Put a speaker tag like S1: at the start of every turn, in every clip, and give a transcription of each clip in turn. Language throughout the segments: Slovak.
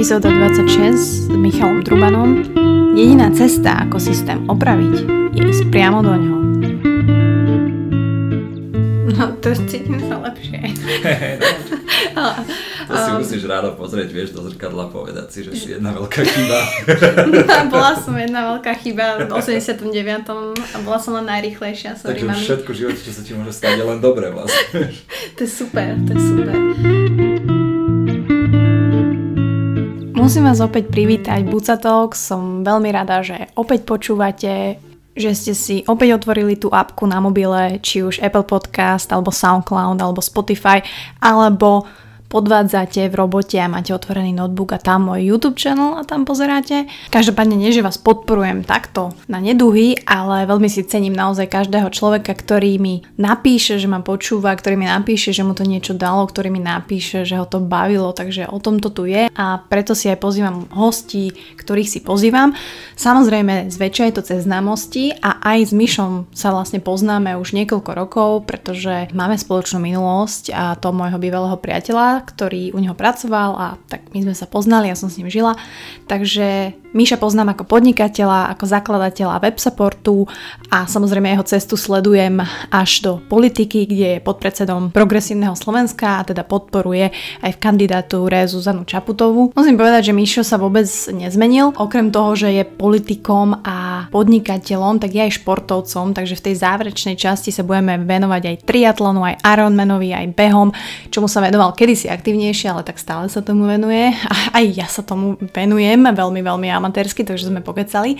S1: epizóda 26 s Michalom Trubanom. Jediná cesta, ako systém opraviť, je ísť priamo do ňoho. No, to cítim sa lepšie.
S2: to si musíš ráno pozrieť, vieš, do zrkadla povedať si, že si jedna veľká chyba.
S1: bola som jedna veľká chyba v 89. a bola som len najrychlejšia. Sorry,
S2: Takže
S1: mami.
S2: všetko v živote, čo sa ti môže stať, je len dobre vlastne.
S1: to je super, to je super. Musím vás opäť privítať Buca Talk. Som veľmi rada, že opäť počúvate, že ste si opäť otvorili tú apku na mobile, či už Apple Podcast, alebo SoundCloud, alebo Spotify, alebo podvádzate v robote a máte otvorený notebook a tam môj YouTube channel a tam pozeráte. Každopádne nie, že vás podporujem takto na neduhy, ale veľmi si cením naozaj každého človeka, ktorý mi napíše, že ma počúva, ktorý mi napíše, že mu to niečo dalo, ktorý mi napíše, že ho to bavilo, takže o tom to tu je a preto si aj pozývam hostí, ktorých si pozývam. Samozrejme, zväčša je to cez známosti a aj s Myšom sa vlastne poznáme už niekoľko rokov, pretože máme spoločnú minulosť a to môjho bývalého priateľa, ktorý u neho pracoval a tak my sme sa poznali, ja som s ním žila. Takže Míša poznám ako podnikateľa, ako zakladateľa web supportu a samozrejme jeho cestu sledujem až do politiky, kde je podpredsedom Progresívneho Slovenska a teda podporuje aj v kandidatúre Zuzanu Čaputovú. Musím povedať, že Míšo sa vôbec nezmenil. Okrem toho, že je politikom a podnikateľom, tak je aj športovcom, takže v tej záverečnej časti sa budeme venovať aj triatlonu, aj Ironmanovi, aj behom, čomu sa venoval kedysi aktívnejšie, ale tak stále sa tomu venuje. A aj ja sa tomu venujem veľmi, veľmi amatérsky, takže sme pokecali.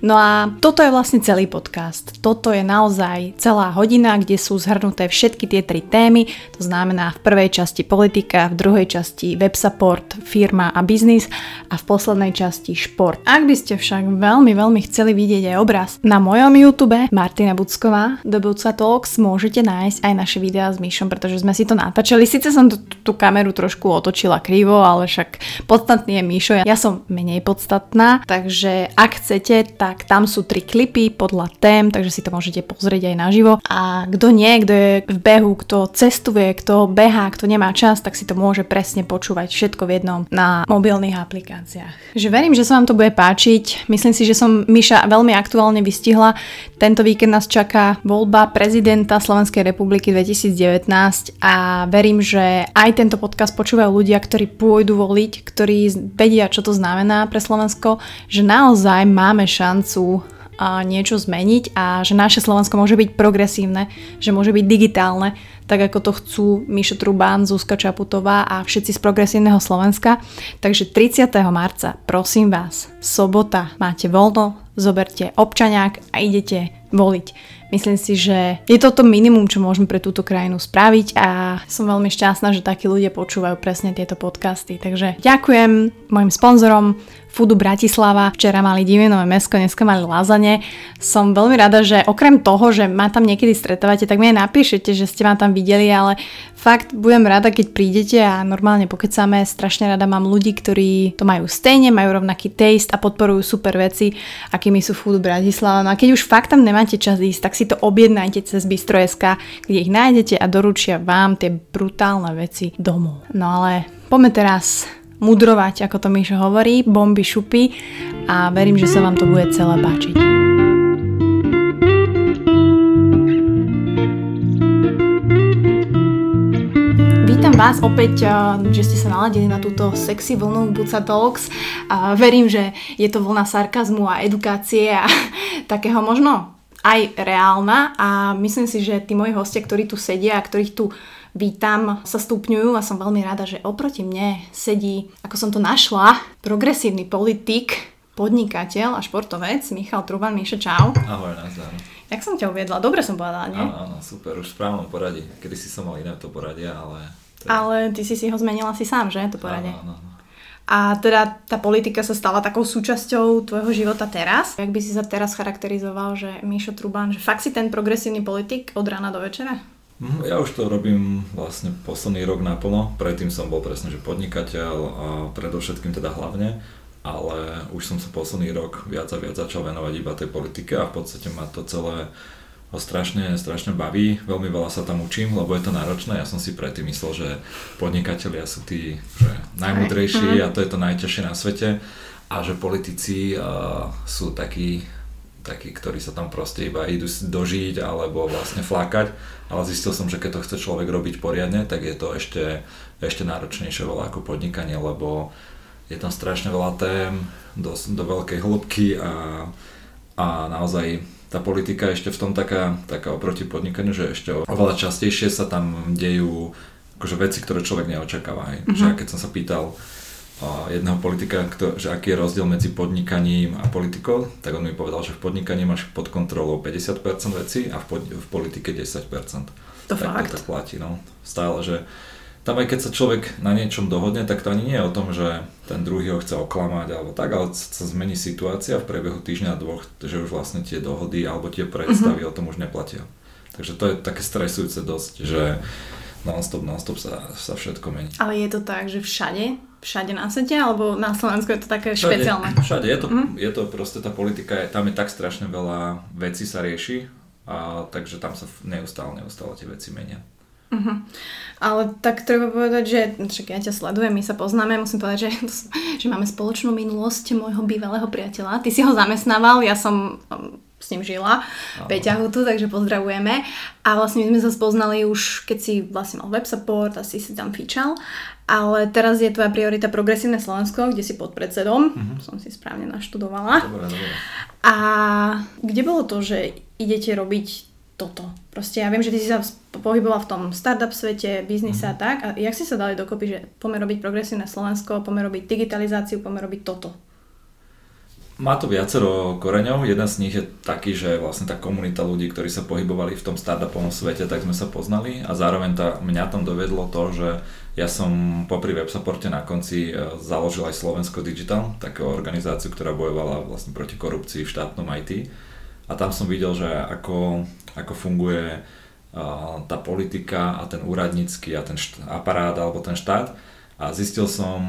S1: No a toto je vlastne celý podcast. Toto je naozaj celá hodina, kde sú zhrnuté všetky tie tri témy. To znamená v prvej časti politika, v druhej časti web support, firma a biznis a v poslednej časti šport. Ak by ste však veľmi, veľmi chceli vidieť aj obraz, na mojom YouTube Martina Bucková do Buca Talks môžete nájsť aj naše videá s Myšom, pretože sme si to natáčali. Sice som tú, kameru trošku otočila krivo, ale však podstatný je Míšo, ja som menej podstatná, takže ak chcete, tak tam sú tri klipy podľa tém, takže si to môžete pozrieť aj naživo. A kto nie, kto je v behu, kto cestuje, kto behá, kto nemá čas, tak si to môže presne počúvať všetko v jednom na mobilných aplikáciách. Že verím, že sa vám to bude páčiť. Myslím si, že som Miša veľmi aktuálne vystihla. Tento víkend nás čaká voľba prezidenta Slovenskej republiky 2019 a verím, že aj tento podcast počúvajú ľudia, ktorí pôjdu voliť, ktorí vedia, čo to znamená pre Slovensko, že naozaj máme šancu niečo zmeniť a že naše Slovensko môže byť progresívne, že môže byť digitálne, tak ako to chcú Mišo Trubán, Zuzka Čaputová a všetci z progresívneho Slovenska. Takže 30. marca, prosím vás, sobota, máte voľno, zoberte občaniak a idete voliť. Myslím si, že je to to minimum, čo môžeme pre túto krajinu spraviť a som veľmi šťastná, že takí ľudia počúvajú presne tieto podcasty. Takže ďakujem mojim sponzorom Foodu Bratislava. Včera mali divinové mesko, dneska mali lázane. Som veľmi rada, že okrem toho, že ma tam niekedy stretávate, tak mi aj napíšete, že ste ma tam videli, ale fakt budem rada, keď prídete a normálne pokecáme. Strašne rada mám ľudí, ktorí to majú stejne, majú rovnaký taste a podporujú super veci, akými sú Foodu Bratislava. No a keď už fakt tam nemáte čas ísť, tak si to objednajte cez Bistro.sk, kde ich nájdete a doručia vám tie brutálne veci domov. No ale poďme teraz mudrovať, ako to Mišo hovorí, bomby šupy a verím, že sa vám to bude celé páčiť. Vás opäť, že ste sa naladili na túto sexy vlnu Buca Talks. Verím, že je to vlna sarkazmu a edukácie a takého možno aj reálna a myslím si, že tí moji hostia, ktorí tu sedia a ktorých tu vítam, sa stupňujú a som veľmi rada, že oproti mne sedí, ako som to našla, progresívny politik, podnikateľ a športovec Michal Truban. Miša, čau.
S2: Ahoj, nazdar.
S1: Jak som ťa uviedla? Dobre som povedala, nie?
S2: Áno, áno, super, už v správnom poradí. Kedy si som mal iné to poradie, ale...
S1: Teda... Ale ty si si ho zmenila si sám, že? To poradie.
S2: Áno, áno.
S1: A teda tá politika sa stala takou súčasťou tvojho života teraz. Jak by si sa teraz charakterizoval, že Mišo Truban, že fakt si ten progresívny politik od rána do večera?
S2: Ja už to robím vlastne posledný rok naplno. Predtým som bol presne, že podnikateľ a predovšetkým teda hlavne ale už som sa posledný rok viac a viac začal venovať iba tej politike a v podstate ma to celé ho strašne, strašne baví, veľmi veľa sa tam učím, lebo je to náročné. Ja som si predtým myslel, že podnikatelia sú tí že najmudrejší mhm. a to je to najťažšie na svete a že politici uh, sú takí, takí, ktorí sa tam proste iba idú dožiť alebo vlastne flakať, ale zistil som, že keď to chce človek robiť poriadne, tak je to ešte, ešte náročnejšie veľa ako podnikanie, lebo je tam strašne veľa tém do, do veľkej hĺbky a, a naozaj tá politika ešte v tom taká, taká oproti podnikaniu, že ešte oveľa častejšie sa tam dejú akože veci, ktoré človek neočakáva. Hej. Mm-hmm. Že keď som sa pýtal uh, jedného politika, kto, že aký je rozdiel medzi podnikaním a politikou, tak on mi povedal, že v podnikaní máš pod kontrolou 50% veci a v, pod, v politike 10%.
S1: To tak
S2: fakt? to tak platí, no. Stále, že tam aj keď sa človek na niečom dohodne, tak to ani nie je o tom, že ten druhý ho chce oklamať alebo tak, ale sa zmení situácia v priebehu týždňa dvoch, že už vlastne tie dohody alebo tie predstavy mm-hmm. o tom už neplatia. Takže to je také stresujúce dosť, že non-stop, non-stop sa, sa všetko mení.
S1: Ale je to tak, že všade? Všade na svete? Alebo na Slovensku je to také
S2: všade,
S1: špeciálne?
S2: Všade. Je to, mm. je to proste tá politika, je, tam je tak strašne veľa vecí sa rieši, a, takže tam sa neustále, neustále tie veci menia.
S1: Uh-huh. Ale tak treba povedať, že však ja ťa sledujem, my sa poznáme, musím povedať, že, že máme spoločnú minulosť môjho bývalého priateľa. Ty si ho zamestnával, ja som um, s ním žila, uh-huh. Peťahu tu, takže pozdravujeme. A vlastne my sme sa spoznali už, keď si vlastne mal web support, asi si tam fičal. Ale teraz je tvoja priorita Progresívne Slovensko, kde si pod predsedom, uh-huh. som si správne naštudovala.
S2: Dobre, dobre.
S1: A kde bolo to, že idete robiť toto. Proste ja viem, že ty si sa pohyboval v tom startup svete, biznise a tak. A jak si sa dali dokopy, že poďme robiť progresívne Slovensko, poďme robiť digitalizáciu, poďme robiť toto?
S2: Má to viacero koreňov. Jeden z nich je taký, že vlastne tá komunita ľudí, ktorí sa pohybovali v tom startupovom svete, tak sme sa poznali a zároveň tá, mňa tam dovedlo to, že ja som popri websupporte na konci e, založil aj Slovensko Digital, takú organizáciu, ktorá bojovala vlastne proti korupcii v štátnom IT a tam som videl, že ako, ako funguje uh, tá politika a ten úradnícky a ten št- aparát alebo ten štát a zistil som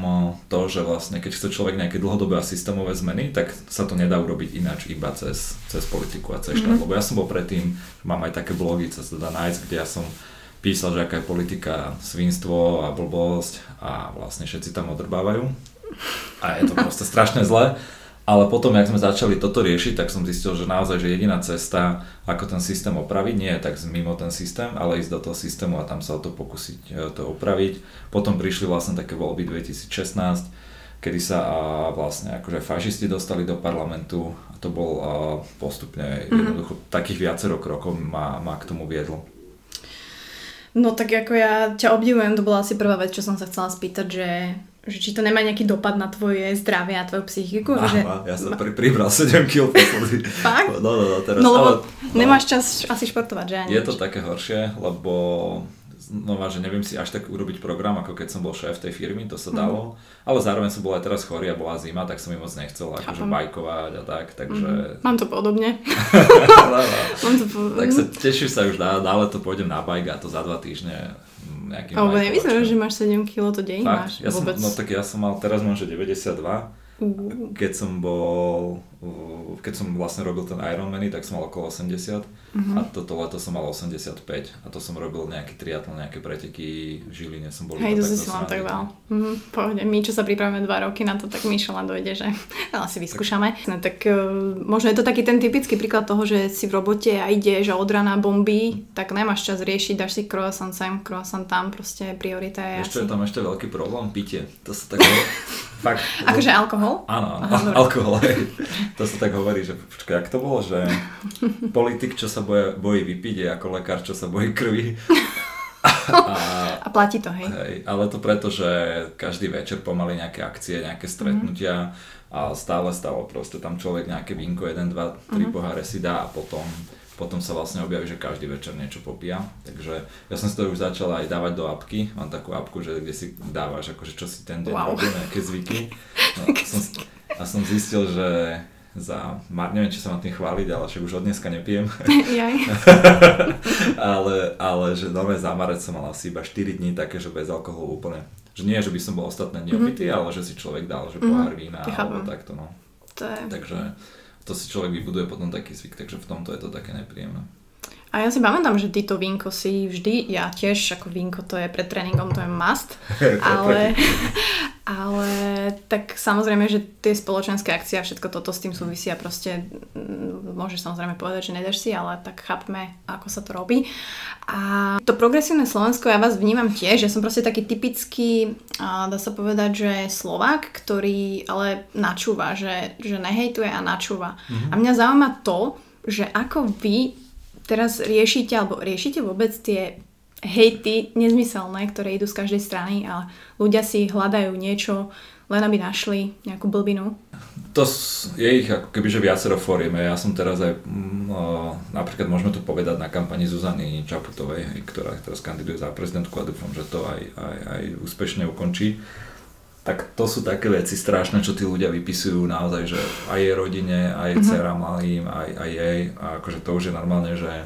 S2: to, že vlastne keď chce človek nejaké dlhodobé a systémové zmeny, tak sa to nedá urobiť ináč iba cez, cez politiku a cez štát. Mm-hmm. Lebo ja som bol predtým, mám aj také blogy cez teda Nights, kde ja som písal, že aká je politika svinstvo a blbosť a vlastne všetci tam odrbávajú. A je to proste strašne zlé. Ale potom, jak sme začali toto riešiť, tak som zistil, že naozaj, že jediná cesta, ako ten systém opraviť, nie je tak mimo ten systém, ale ísť do toho systému a tam sa o to pokúsiť e, to opraviť. Potom prišli vlastne také voľby 2016, kedy sa vlastne akože fašisti dostali do parlamentu a to bol postupne mm-hmm. jednoducho takých viacero krokov ma, ma k tomu viedlo.
S1: No tak ako ja ťa obdivujem, to bola asi prvá vec, čo som sa chcela spýtať, že že či to nemá nejaký dopad na tvoje zdravie a tvoju psychiku.
S2: Má,
S1: že...
S2: má. Ja som pri, pribral 7 kg posledný.
S1: Fakt?
S2: No, no, no, teraz,
S1: no, ale, no, nemáš čas asi športovať, že ani
S2: Je to také horšie, lebo znova, že neviem si až tak urobiť program, ako keď som bol šéf tej firmy, to sa mhm. dalo, mm. ale zároveň som bol aj teraz chorý a bola zima, tak som mi moc nechcel akože bajkovať a tak, takže... Mm.
S1: Mám to podobne.
S2: no, no. Mám to podobne. Tak sa tešíš sa už na, na leto pôjdem na bajk a to za dva týždne nejakým
S1: Alebo nevyzerá, že máš 7 kg, to deň máš
S2: ja
S1: vôbec.
S2: Som, no tak ja som mal, teraz mám, že 92 Uh. Keď som bol, keď som vlastne robil ten Ironman, tak som mal okolo 80 uh-huh. Mhm. a toto leto som mal 85 a to som robil nejaký triatlon, nejaké preteky v Žiline som bol.
S1: Hej, to si mám tak veľa. Uh-huh. Pohode, my čo sa pripravíme dva roky na to, tak Mišela dojde, že ale si vyskúšame. Tak, no, tak uh, možno je to taký ten typický príklad toho, že si v robote a ide, že od rana bombí, tak nemáš čas riešiť, dáš si croissant sem, croissant tam, proste priorita je
S2: Ešte asi... je tam ešte veľký problém, pitie. To sa tak
S1: Fakt. Akože alkohol?
S2: Áno, áno Aha, alkohol. Hej. To sa tak hovorí, že počkaj, jak to bolo, že politik, čo sa boja, bojí vypiť, je ako lekár, čo sa bojí krvi.
S1: A, a platí to, hej.
S2: hej. Ale to preto, že každý večer pomaly nejaké akcie, nejaké stretnutia mm-hmm. a stále stalo proste tam človek nejaké vínko, 1, 2, 3 mm-hmm. poháre si dá a potom potom sa vlastne objaví, že každý večer niečo popíja. Takže ja som si to už začal aj dávať do apky. Mám takú apku, že kde si dávaš, akože čo si ten deň wow. robil, nejaké zvyky. No, som, a som zistil, že za, neviem, či sa mám tým chváliť, ale však už od dneska nepijem. ale, ale že nové za marec som mal asi iba 4 dní také, že bez alkoholu úplne. Že nie, že by som bol ostatné neopitý, mm-hmm. ale že si človek dal, že pohár mhm. vína alebo takto no.
S1: To je...
S2: Takže to si človek vybuduje potom taký zvyk, takže v tomto je to také nepríjemné.
S1: A ja si pamätám, že tyto vínko si vždy, ja tiež ako vínko to je pred tréningom, to je must, ale, ale tak samozrejme, že tie spoločenské akcie a všetko toto s tým súvisia proste mm, môžeš samozrejme povedať, že nedáš si, ale tak chápme, ako sa to robí. A to progresívne Slovensko, ja vás vnímam tiež, ja som proste taký typický, dá sa povedať, že Slovák, ktorý ale načúva, že, že nehejtuje a načúva. Mm-hmm. A mňa zaujíma to, že ako vy teraz riešite, alebo riešite vôbec tie hejty nezmyselné, ktoré idú z každej strany a ľudia si hľadajú niečo, len aby našli nejakú blbinu?
S2: To je ich ako kebyže viacero fóriem. Ja som teraz aj, no, napríklad môžeme to povedať na kampani Zuzany Čaputovej, ktorá teraz kandiduje za prezidentku a dúfam, že to aj, aj, aj úspešne ukončí tak to sú také veci strašné, čo tí ľudia vypisujú naozaj, že aj jej rodine, aj mm-hmm. dcera malým, aj, aj jej, a akože to už je normálne, že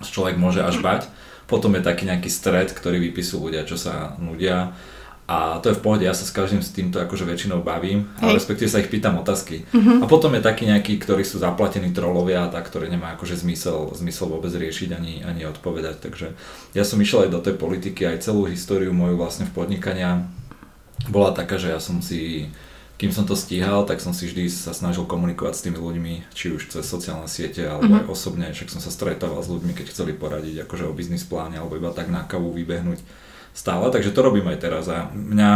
S2: človek môže až bať. Potom je taký nejaký stred, ktorý vypisujú ľudia, čo sa nudia. A to je v pohode, ja sa s každým s týmto akože väčšinou bavím, a respektíve sa ich pýtam otázky. Mm-hmm. A potom je taký nejaký, ktorí sú zaplatení trolovia a tak, ktoré nemá akože zmysel, zmysel vôbec riešiť ani, ani odpovedať. Takže ja som išiel aj do tej politiky, aj celú históriu moju vlastne v podnikania bola taká, že ja som si, kým som to stíhal, tak som si vždy sa snažil komunikovať s tými ľuďmi, či už cez sociálne siete, alebo mm-hmm. aj osobne, však som sa stretával s ľuďmi, keď chceli poradiť akože o biznis pláne, alebo iba tak na kavu vybehnúť stále, takže to robím aj teraz a mňa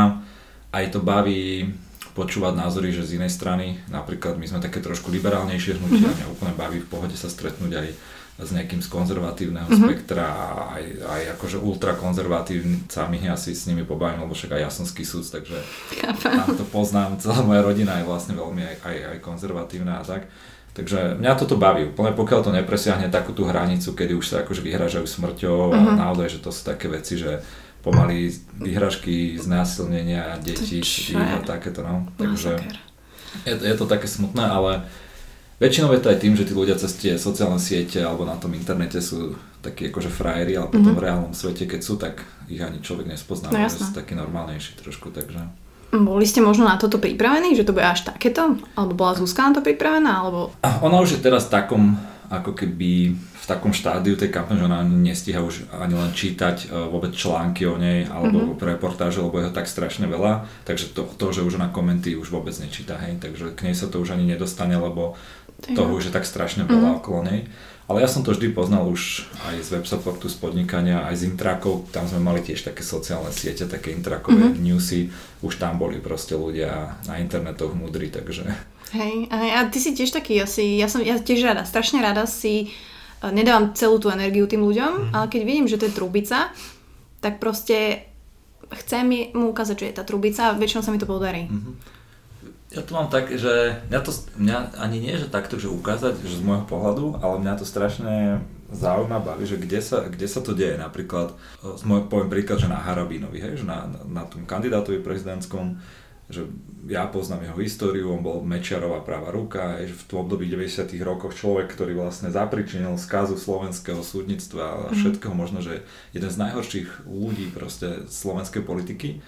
S2: aj to baví počúvať názory, že z inej strany, napríklad my sme také trošku liberálnejšie hnutie mm-hmm. mňa úplne baví v pohode sa stretnúť aj s nejakým z konzervatívneho mm-hmm. spektra a aj, aj akože ultrakonzervatívcami ja si s nimi pobavím, lebo však aj ja som z Kisúc, takže tam to poznám, celá moja rodina je vlastne veľmi aj, aj, aj konzervatívna a tak. Takže mňa toto baví, úplne pokiaľ to nepresiahne takú tú hranicu, kedy už sa akože vyhražajú smrťou mm-hmm. a mhm. naozaj, že to sú také veci, že pomaly vyhražky, znásilnenia detí, a takéto, no. Takže je, je to také smutné, ale Väčšinou je to aj tým, že tí ľudia cez tie sociálne siete alebo na tom internete sú takí akože frajeri, ale potom mm-hmm. v reálnom svete, keď sú, tak ich ani človek nespozná, no, že sú takí normálnejší trošku, takže...
S1: Boli ste možno na toto pripravení, že to bude až takéto? Alebo bola Zuzka na to pripravená? Alebo...
S2: Ona už je teraz v takom, ako keby v takom štádiu tej kampane, že ona nestíha už ani len čítať uh, vôbec články o nej alebo mm-hmm. reportáže, lebo je ho tak strašne veľa, takže to, to, že už ona komenty už vôbec nečíta, hej, takže k nej sa to už ani nedostane, lebo toho už je tak strašne veľa mm. okolo nej. Ale ja som to vždy poznal už aj z web supportu, z podnikania, aj z intrakov, tam sme mali tiež také sociálne siete, také intrakové mm-hmm. newsy, už tam boli proste ľudia na internetoch múdri, takže...
S1: Hej, a ty si tiež taký, asi, ja som ja tiež rada, strašne rada si eh, nedávam celú tú energiu tým ľuďom, mm-hmm. ale keď vidím, že to je trubica, tak proste chcem mu ukázať, že je tá trubica a väčšinou sa mi to podarí. Mm-hmm.
S2: Ja to mám tak, že mňa to mňa ani nie, že takto, že ukázať, že z môjho pohľadu, ale mňa to strašne zaujíma, baví, že kde sa, kde sa to deje. Napríklad, z môjho, poviem príklad, že na Harabínovi, hej, že na, na, na tom kandidátovi prezidentskom, že ja poznám jeho históriu, on bol Mečiarová práva ruka, že v tom období 90 rokoch človek, ktorý vlastne zapričinil skazu slovenského súdnictva a mhm. všetkého možno, že jeden z najhorších ľudí proste slovenskej politiky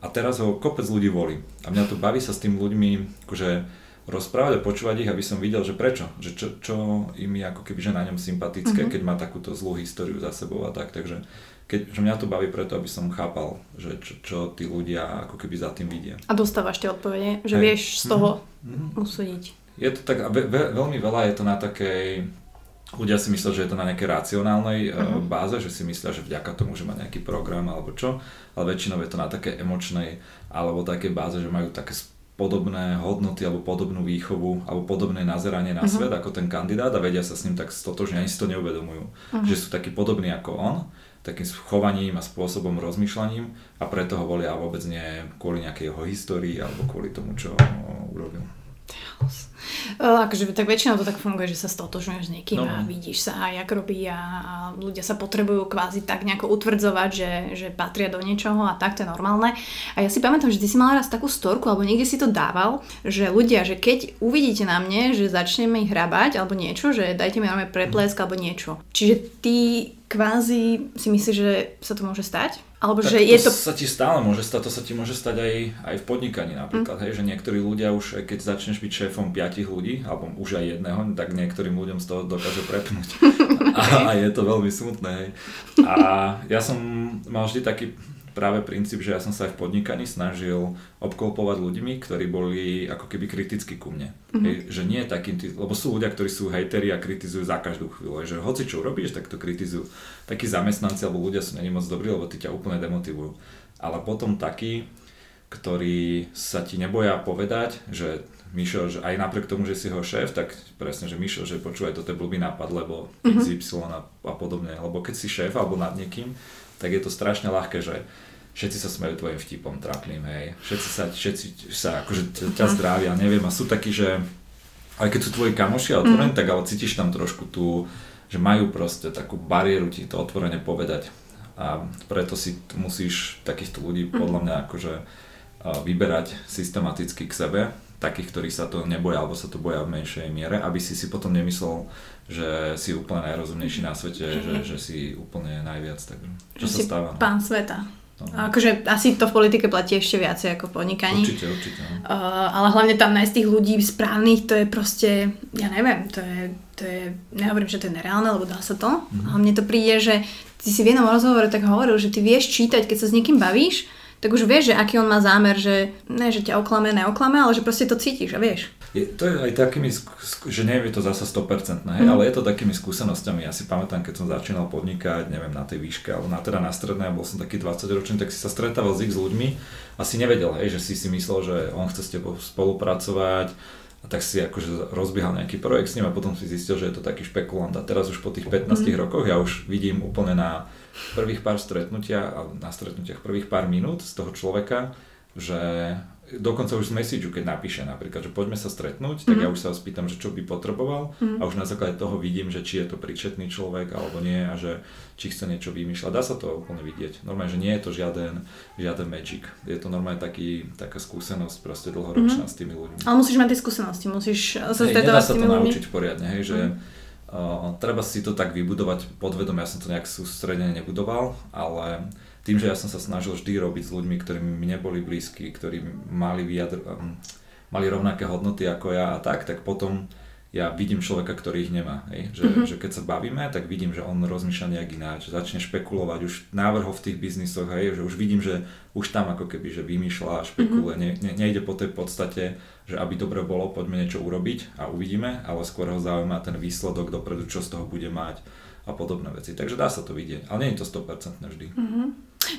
S2: a teraz ho kopec ľudí volí. A mňa to baví sa s tým ľuďmi akože rozprávať a počúvať ich, aby som videl, že prečo, že čo, čo im je ako keby že na ňom sympatické, mm-hmm. keď má takúto zlú históriu za sebou a tak, takže keď, že mňa to baví preto, aby som chápal, že čo, čo tí ľudia ako keby za tým vidia.
S1: A dostávaš tie odpovede, že Hej. vieš z toho mm-hmm. usúdiť.
S2: Je to tak, ve, ve, veľmi veľa je to na takej ľudia si myslia, že je to na nejakej racionálnej uh-huh. báze, že si myslia, že vďaka tomu, že má nejaký program alebo čo, ale väčšinou je to na také emočnej alebo také báze, že majú také podobné hodnoty alebo podobnú výchovu alebo podobné nazeranie na uh-huh. svet ako ten kandidát a vedia sa s ním tak stotožne, ani si to neuvedomujú, uh-huh. že sú takí podobní ako on, takým chovaním a spôsobom rozmýšľaním a preto ho volia vôbec nie kvôli nejakej jeho histórii alebo kvôli tomu, čo urobil.
S1: Akože tak väčšinou to tak funguje, že sa stotožňuješ s niekým no. a vidíš sa, jak robí a, a ľudia sa potrebujú kvázi tak nejako utvrdzovať, že, že patria do niečoho a tak to je normálne. A ja si pamätám, že ty si mala raz takú storku, alebo niekde si to dával, že ľudia, že keď uvidíte na mne, že začneme ich hrabať alebo niečo, že dajte mi normálne preplesk alebo niečo. Čiže ty kvázi si myslíš, že sa to môže stať? Alebo
S2: tak
S1: že
S2: to
S1: je to...
S2: sa ti stále môže stať, to sa ti môže stať aj, aj v podnikaní napríklad, mm. hej, že niektorí ľudia už, keď začneš byť šéfom piatich ľudí, alebo už aj jedného, tak niektorým ľuďom z toho dokáže prepnúť. A, a je to veľmi smutné. Hej. A ja som mal vždy taký práve princíp, že ja som sa aj v podnikaní snažil obklopovať ľuďmi, ktorí boli ako keby kriticky ku mne. Mm-hmm. Hej, že nie takým, lebo sú ľudia, ktorí sú hejteri a kritizujú za každú chvíľu. Že hoci čo urobíš, tak to kritizujú. Takí zamestnanci alebo ľudia sú není moc dobrí, lebo ty ťa úplne demotivujú. Ale potom takí, ktorí sa ti neboja povedať, že Mišo, že aj napriek tomu, že si ho šéf, tak presne, že Mišo, že počúvaj, toto je blbý nápad, lebo mm-hmm. XY a, a podobne. Lebo keď si šéf alebo nad niekým, tak je to strašne ľahké, že všetci sa smejú tvojim vtipom trápnym, hej. Všetci sa, všetci sa akože ťa mhm. zdravia, neviem, a sú takí, že aj keď sú tvoji kamoši a otvorení, mm. tak ale cítiš tam trošku tú, že majú proste takú bariéru ti to otvorene povedať. A preto si musíš takýchto ľudí mhm. podľa mňa akože vyberať systematicky k sebe, takých, ktorí sa to neboja alebo sa to boja v menšej miere, aby si si potom nemyslel, že si úplne najrozumnejší na svete, že, že si úplne najviac. Tak, čo že sa stáva? No?
S1: Pán sveta. No. Akože asi to v politike platí ešte viacej ako v podnikaní.
S2: Určite, určite. No.
S1: Uh, ale hlavne tam nájsť tých ľudí správnych, to je proste, ja neviem, to je, to je nehovorím, že to je nereálne, lebo dá sa to. Mm-hmm. Ale mne to príde, že ty si v jednom rozhovore tak hovoril, že ty vieš čítať, keď sa s niekým bavíš, tak už vieš, že aký on má zámer, že ne, že ťa oklame, neoklame, ale že proste to cítiš a vieš.
S2: Je, to je aj takými, že nie je to zasa 100%, hej, mm. ale je to takými skúsenosťami. Ja si pamätám, keď som začínal podnikať, neviem, na tej výške, alebo na, teda na strednej, bol som taký 20 ročný, tak si sa stretával s x ľuďmi a si nevedel, hej, že si si myslel, že on chce s tebou spolupracovať, a tak si akože rozbiehal nejaký projekt s ním a potom si zistil, že je to taký špekulant. A teraz už po tých 15 mm. rokoch ja už vidím úplne na prvých pár stretnutia, na stretnutiach prvých pár minút z toho človeka, že dokonca už z messageu, keď napíše napríklad, že poďme sa stretnúť, tak mm. ja už sa ho spýtam, že čo by potreboval mm. a už na základe toho vidím, že či je to príčetný človek alebo nie a že či chce niečo vymýšľať. Dá sa to úplne vidieť. Normálne, že nie je to žiaden, žiaden magic. Je to normálne taký, taká skúsenosť proste dlhoročná mm. s tými ľuďmi.
S1: Ale musíš mať tie skúsenosti, musíš sa
S2: stretovať s tými ľuďmi. naučiť poriadne, hej, že mm. uh, treba si to tak vybudovať podvedom, ja som to nejak sústredene nebudoval, ale tým, že ja som sa snažil vždy robiť s ľuďmi, ktorí mi neboli blízki, ktorí mali, vyjadr- um, mali rovnaké hodnoty ako ja a tak, tak potom ja vidím človeka, ktorý ich nemá. Hej? Že, mm-hmm. že keď sa bavíme, tak vidím, že on rozmýšľa nejak ináč, začne špekulovať už návrhov v tých biznisoch, hej? že už vidím, že už tam ako keby že vymýšľa špekuluje, mm-hmm. ne, ne, nejde po tej podstate, že aby dobre bolo, poďme niečo urobiť a uvidíme, ale skôr ho zaujíma ten výsledok dopredu, čo z toho bude mať a podobné veci. Takže dá sa to vidieť, ale nie je to 100% vždy.
S1: Mm-hmm.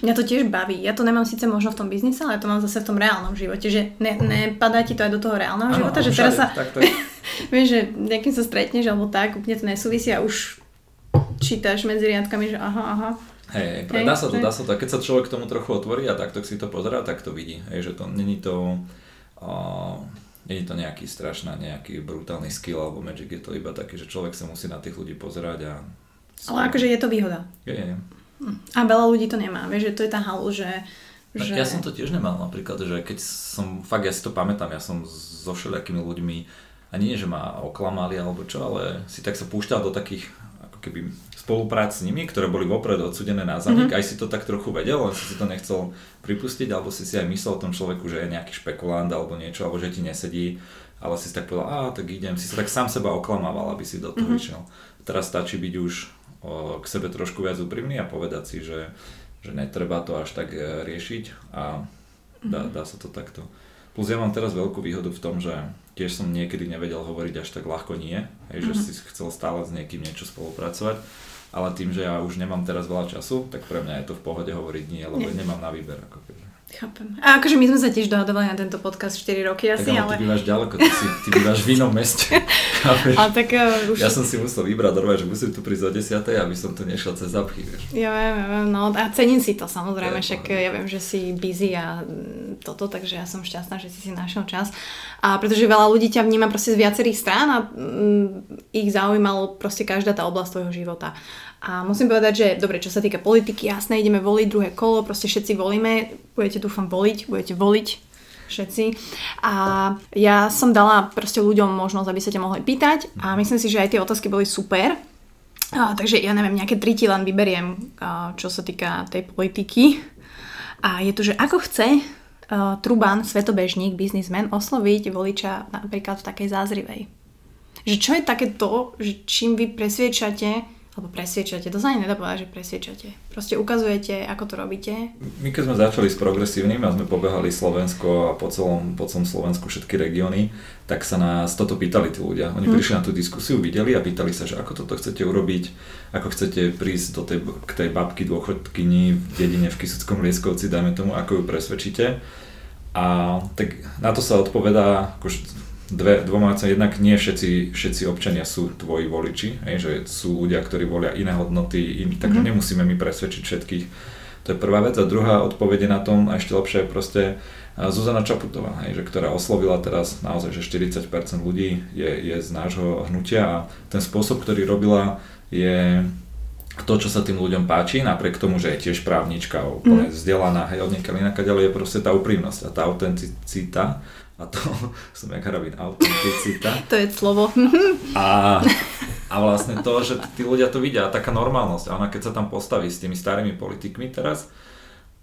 S1: Mňa to tiež baví. Ja to nemám síce možno v tom biznise, ale ja to mám zase v tom reálnom živote, že ne, nepadá ti to aj do toho reálneho ano, života, že teraz sa... Tak je. vieš, že nejakým sa stretneš alebo tak, úplne to nesúvisí a už čítaš medzi riadkami, že aha, aha.
S2: Hej, hej, dá sa to, dá sa to. keď sa človek k tomu trochu otvorí a takto si to pozerá, tak to vidí. Hej, že to není to... Uh, Není to nejaký strašná, nejaký brutálny skill alebo magic, je to iba taký, že človek sa musí na tých ľudí pozerať a...
S1: Ale akože je to výhoda.
S2: Je, je.
S1: A veľa ľudí to nemá, vieš, že to je tá halu, že...
S2: že... Ja som to tiež nemal napríklad, že keď som, fakt ja si to pamätám, ja som so všelijakými ľuďmi, a nie, že ma oklamali alebo čo, ale si tak sa púšťal do takých ako keby spoluprác s nimi, ktoré boli vopred odsudené na zanik, mm-hmm. aj si to tak trochu vedel, len si to nechcel pripustiť, alebo si si aj myslel o tom človeku, že je nejaký špekulant alebo niečo, alebo že ti nesedí, ale si si tak povedal, a tak idem, si sa tak sám seba oklamával, aby si do toho mm-hmm. išiel. Teraz stačí byť už k sebe trošku viac úprimný a povedať si, že, že netreba to až tak e, riešiť a dá, mhm. dá sa to takto. Plus ja mám teraz veľkú výhodu v tom, že tiež som niekedy nevedel hovoriť až tak ľahko nie, hej, že mm-hmm. si chcel stále s niekým niečo spolupracovať, ale tým, že ja už nemám teraz veľa času, tak pre mňa je to v pohode hovoriť nie, lebo nie. nemám na výber. Ako keby.
S1: Chápem. A akože my sme sa tiež dohadovali na tento podcast 4 roky asi,
S2: tak, ale... ty bývaš ďaleko, ty, si, ty bývaš v inom meste.
S1: ale tak uh, už...
S2: Ja som si musel vybrať normálne, že musím tu prísť o 10, aby som tu nešiel cez zapchy, vieš.
S1: Ja viem, ja viem, no a cením si to samozrejme, však ja viem, že si busy a toto, takže ja som šťastná, že si si našiel čas. A pretože veľa ľudí ťa vníma proste z viacerých strán a mm, ich zaujímalo proste každá tá oblasť tvojho života. A musím povedať, že dobre, čo sa týka politiky, jasné, ideme voliť druhé kolo, proste všetci volíme, budete dúfam voliť, budete voliť všetci. A ja som dala proste ľuďom možnosť, aby sa ťa mohli pýtať a myslím si, že aj tie otázky boli super. A, takže ja neviem, nejaké tri len vyberiem, a, čo sa týka tej politiky. A je to, že ako chce uh, Truban, svetobežník, biznismen osloviť voliča napríklad v takej zázrivej. Že čo je také to, že čím vy presviečate alebo presviečate, to sa ani nedá povedať, že presviečate. Proste ukazujete, ako to robíte.
S2: My keď sme začali s progresívnym a sme pobehali Slovensko a po celom, po celom Slovensku všetky regióny, tak sa nás toto pýtali tí ľudia. Oni hmm. prišli na tú diskusiu, videli a pýtali sa, že ako toto chcete urobiť, ako chcete prísť do tej, k tej babky dôchodkyni v dedine v Kisuckom Lieskovci, dajme tomu, ako ju presvedčíte. A tak na to sa odpovedá, akože dve, dvoma vecami. Jednak nie všetci, všetci občania sú tvoji voliči, hej, že sú ľudia, ktorí volia iné hodnoty, in, takže mm-hmm. nemusíme my presvedčiť všetkých. To je prvá vec. A druhá odpovede na tom, a ešte lepšie je proste Zuzana Čaputová, hej, že, ktorá oslovila teraz naozaj, že 40% ľudí je, je z nášho hnutia a ten spôsob, ktorý robila, je to, čo sa tým ľuďom páči, napriek tomu, že je tiež právnička, úplne mm. vzdelaná, hej, od niekaľ ďalej, je proste tá úprimnosť a tá autenticita a to som jak hrabín, autenticita.
S1: to je slovo.
S2: a, a vlastne to, že tí ľudia to vidia, taká normálnosť. A ona keď sa tam postaví s tými starými politikmi teraz,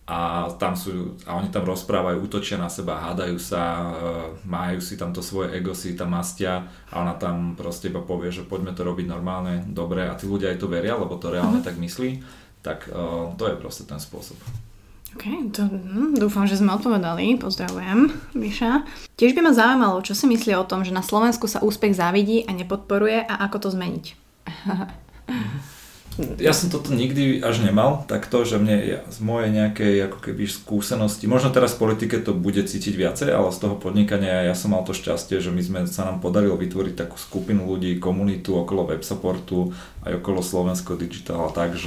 S2: a tam sú, a oni tam rozprávajú, útočia na seba, hádajú sa, e, majú si tam to svoje ego, si tam mastia a ona tam proste iba povie, že poďme to robiť normálne, dobre a tí ľudia aj to veria, lebo to reálne uh-huh. tak myslí, tak uh, to je proste ten spôsob.
S1: OK, to, hm, dúfam, že sme odpovedali. Pozdravujem, Miša. Tiež by ma zaujímalo, čo si myslí o tom, že na Slovensku sa úspech závidí a nepodporuje a ako to zmeniť.
S2: ja som toto nikdy až nemal, tak to, že mne ja, z mojej nejakej ako keby skúsenosti, možno teraz v politike to bude cítiť viacej, ale z toho podnikania ja som mal to šťastie, že my sme sa nám podarilo vytvoriť takú skupinu ľudí, komunitu okolo web supportu, aj okolo Slovensko Digital a tak,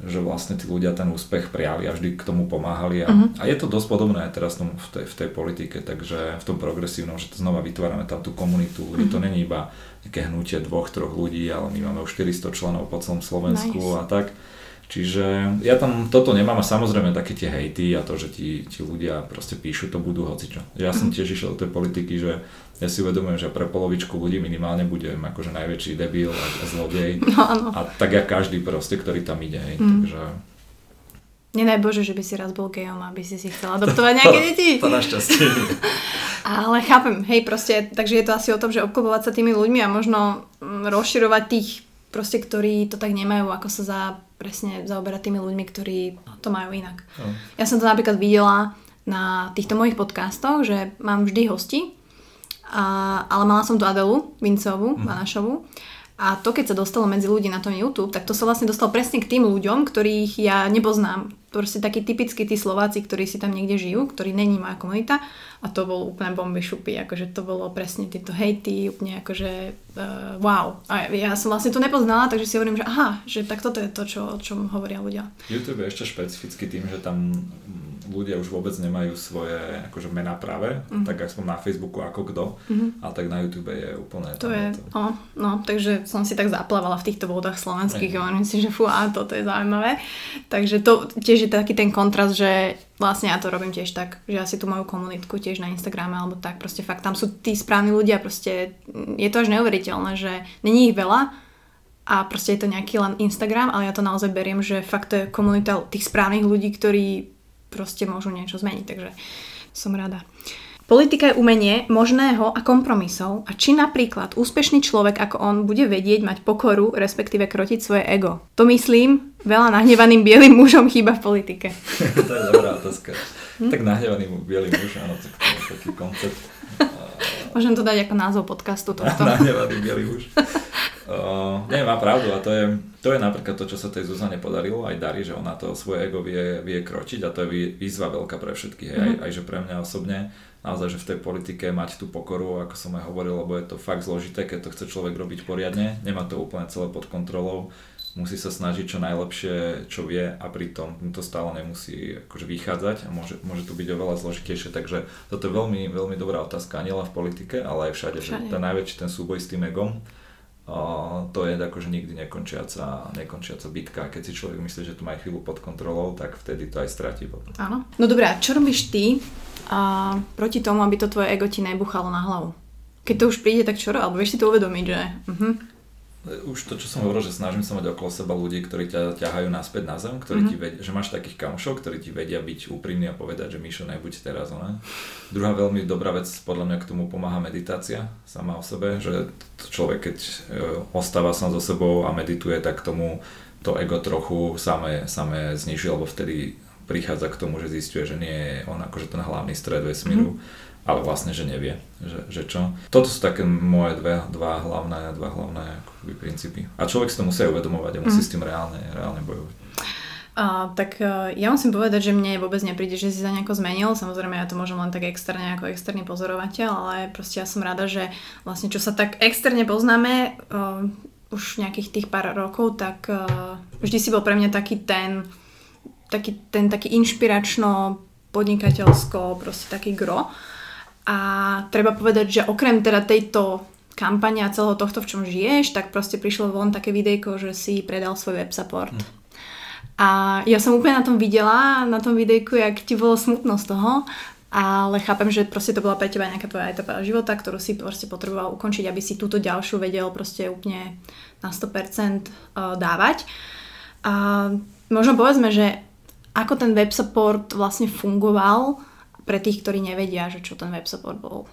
S2: že vlastne tí ľudia ten úspech prijali a vždy k tomu pomáhali. A, uh-huh. a je to dosť podobné aj teraz v tej, v tej politike, takže v tom progresívnom, že to znova vytvárame tam tú komunitu ľudí. Uh-huh. To není iba nejaké hnutie dvoch, troch ľudí, ale my máme už 400 členov po celom Slovensku nice. a tak. Čiže ja tam toto nemám a samozrejme také tie hejty a to, že ti, ti ľudia proste píšu, to budú hocičo. Ja som mhm. tiež išiel do tej politiky, že ja si uvedomujem, že pre polovičku ľudí minimálne budem akože najväčší debil a zlodej. No, A tak ja každý proste, ktorý tam ide. Mm. Takže
S1: Nedaj Bože, že by si raz bol gejom, aby si si chcela adoptovať nejaké deti.
S2: To, to našťastie.
S1: Ale chápem, hej, proste, takže je to asi o tom, že obklopovať sa tými ľuďmi a možno mm, rozširovať tých, proste, ktorí to tak nemajú, ako sa za, presne zaoberať tými ľuďmi, ktorí to majú inak. No. Ja som to napríklad videla na týchto mojich podcastoch, že mám vždy hosti, a, ale mala som tu Adelu Vincovú, mm. Manašovú a to, keď sa dostalo medzi ľudí na tom YouTube, tak to sa vlastne dostalo presne k tým ľuďom, ktorých ja nepoznám. Proste takí typickí tí Slováci, ktorí si tam niekde žijú, ktorí není moja komunita. A to bol úplne bomby šupy, akože to bolo presne tieto hejty, úplne akože uh, wow. A ja som vlastne to nepoznala, takže si hovorím, že aha, že tak toto je to, čo, o čom hovoria ľudia.
S2: YouTube je ešte špecificky tým, že tam ľudia už vôbec nemajú svoje akože mená práve, mm. tak aspoň na Facebooku ako kto, mm-hmm. a tak na YouTube je úplne...
S1: To je, to... No, no, takže som si tak zaplávala v týchto vodách slovenských a myslím si, že fú, a toto je zaujímavé. Takže to tiež je taký ten kontrast, že vlastne ja to robím tiež tak, že ja si tu moju komunitku tiež na Instagrame alebo tak, proste fakt tam sú tí správni ľudia, proste je to až neuveriteľné, že není ich veľa, a proste je to nejaký len Instagram, ale ja to naozaj beriem, že fakt to je komunita tých správnych ľudí, ktorí proste môžu niečo zmeniť, takže som rada. Politika je umenie možného a kompromisov a či napríklad úspešný človek ako on bude vedieť mať pokoru, respektíve krotiť svoje ego. To myslím, veľa nahnevaným bielým mužom chýba v politike.
S2: to je dobrá otázka. Hm? Tak nahnevaný bielý muž, áno, tak to je taký koncept.
S1: Môžem to dať ako názov podcastu tohto.
S2: nahnevaný bielý muž. Uh, nie, má pravdu a to je, to je napríklad to, čo sa tej Zuzane podarilo, aj darí, že ona to svoje ego vie, vie kročiť a to je výzva veľká pre všetkých, mm-hmm. aj, aj že pre mňa osobne, naozaj, že v tej politike mať tú pokoru, ako som aj hovoril, lebo je to fakt zložité, keď to chce človek robiť poriadne, nemá to úplne celé pod kontrolou, musí sa snažiť čo najlepšie, čo vie a pritom to stále nemusí akože vychádzať a môže, môže to byť oveľa zložitejšie, takže toto je veľmi, veľmi dobrá otázka, nielen v politike, ale aj všade, všade. že ten najväčší ten súboj s tým egom, to je akože nikdy nekončiaca, nekončiaca bitka. Keď si človek myslí, že to má chvíľu pod kontrolou, tak vtedy to aj stratí potom.
S1: Áno. No dobré, a čo robíš ty a, proti tomu, aby to tvoje ego ti nebuchalo na hlavu? Keď to už príde, tak čo? Alebo vieš si to uvedomiť, že... Uh-huh.
S2: Už to, čo som hovoril, že snažím sa mať okolo seba ľudí, ktorí ťa ťahajú naspäť na zem, ktorí mm-hmm. ti vedia, že máš takých kamošov, ktorí ti vedia byť úprimní a povedať, že Mišo, nebuď teraz, ne? Druhá veľmi dobrá vec, podľa mňa k tomu pomáha meditácia sama o sebe, že človek, keď e, ostáva sám so sebou a medituje, tak tomu to ego trochu samé, samé zniží, lebo vtedy prichádza k tomu, že zistuje, že nie je on akože ten hlavný stred vesmíru. Mm-hmm ale vlastne, že nevie, že, že čo. Toto sú také moje dve, dva hlavné, dva hlavné akoby, princípy. A človek si to musí uvedomovať a musí mm. s tým reálne, reálne bojovať.
S1: Uh, tak uh, ja musím povedať, že mne vôbec nepríde, že si sa nejako zmenil. Samozrejme, ja to môžem len tak externe ako externý pozorovateľ, ale proste ja som rada, že vlastne čo sa tak externe poznáme uh, už nejakých tých pár rokov, tak uh, vždy si bol pre mňa taký ten taký, ten taký inšpiračno podnikateľsko, proste taký gro. A treba povedať, že okrem teda tejto kampania a celého tohto, v čom žiješ, tak proste prišlo von také videjko, že si predal svoj web support. Hm. A ja som úplne na tom videla, na tom videjku, jak ti bolo smutno z toho, ale chápem, že proste to bola pre teba nejaká tvoja etapa života, ktorú si proste potreboval ukončiť, aby si túto ďalšiu vedel proste úplne na 100% e, dávať. A možno povedzme, že ako ten web support vlastne fungoval pre tých, ktorí nevedia, že čo ten web support bol?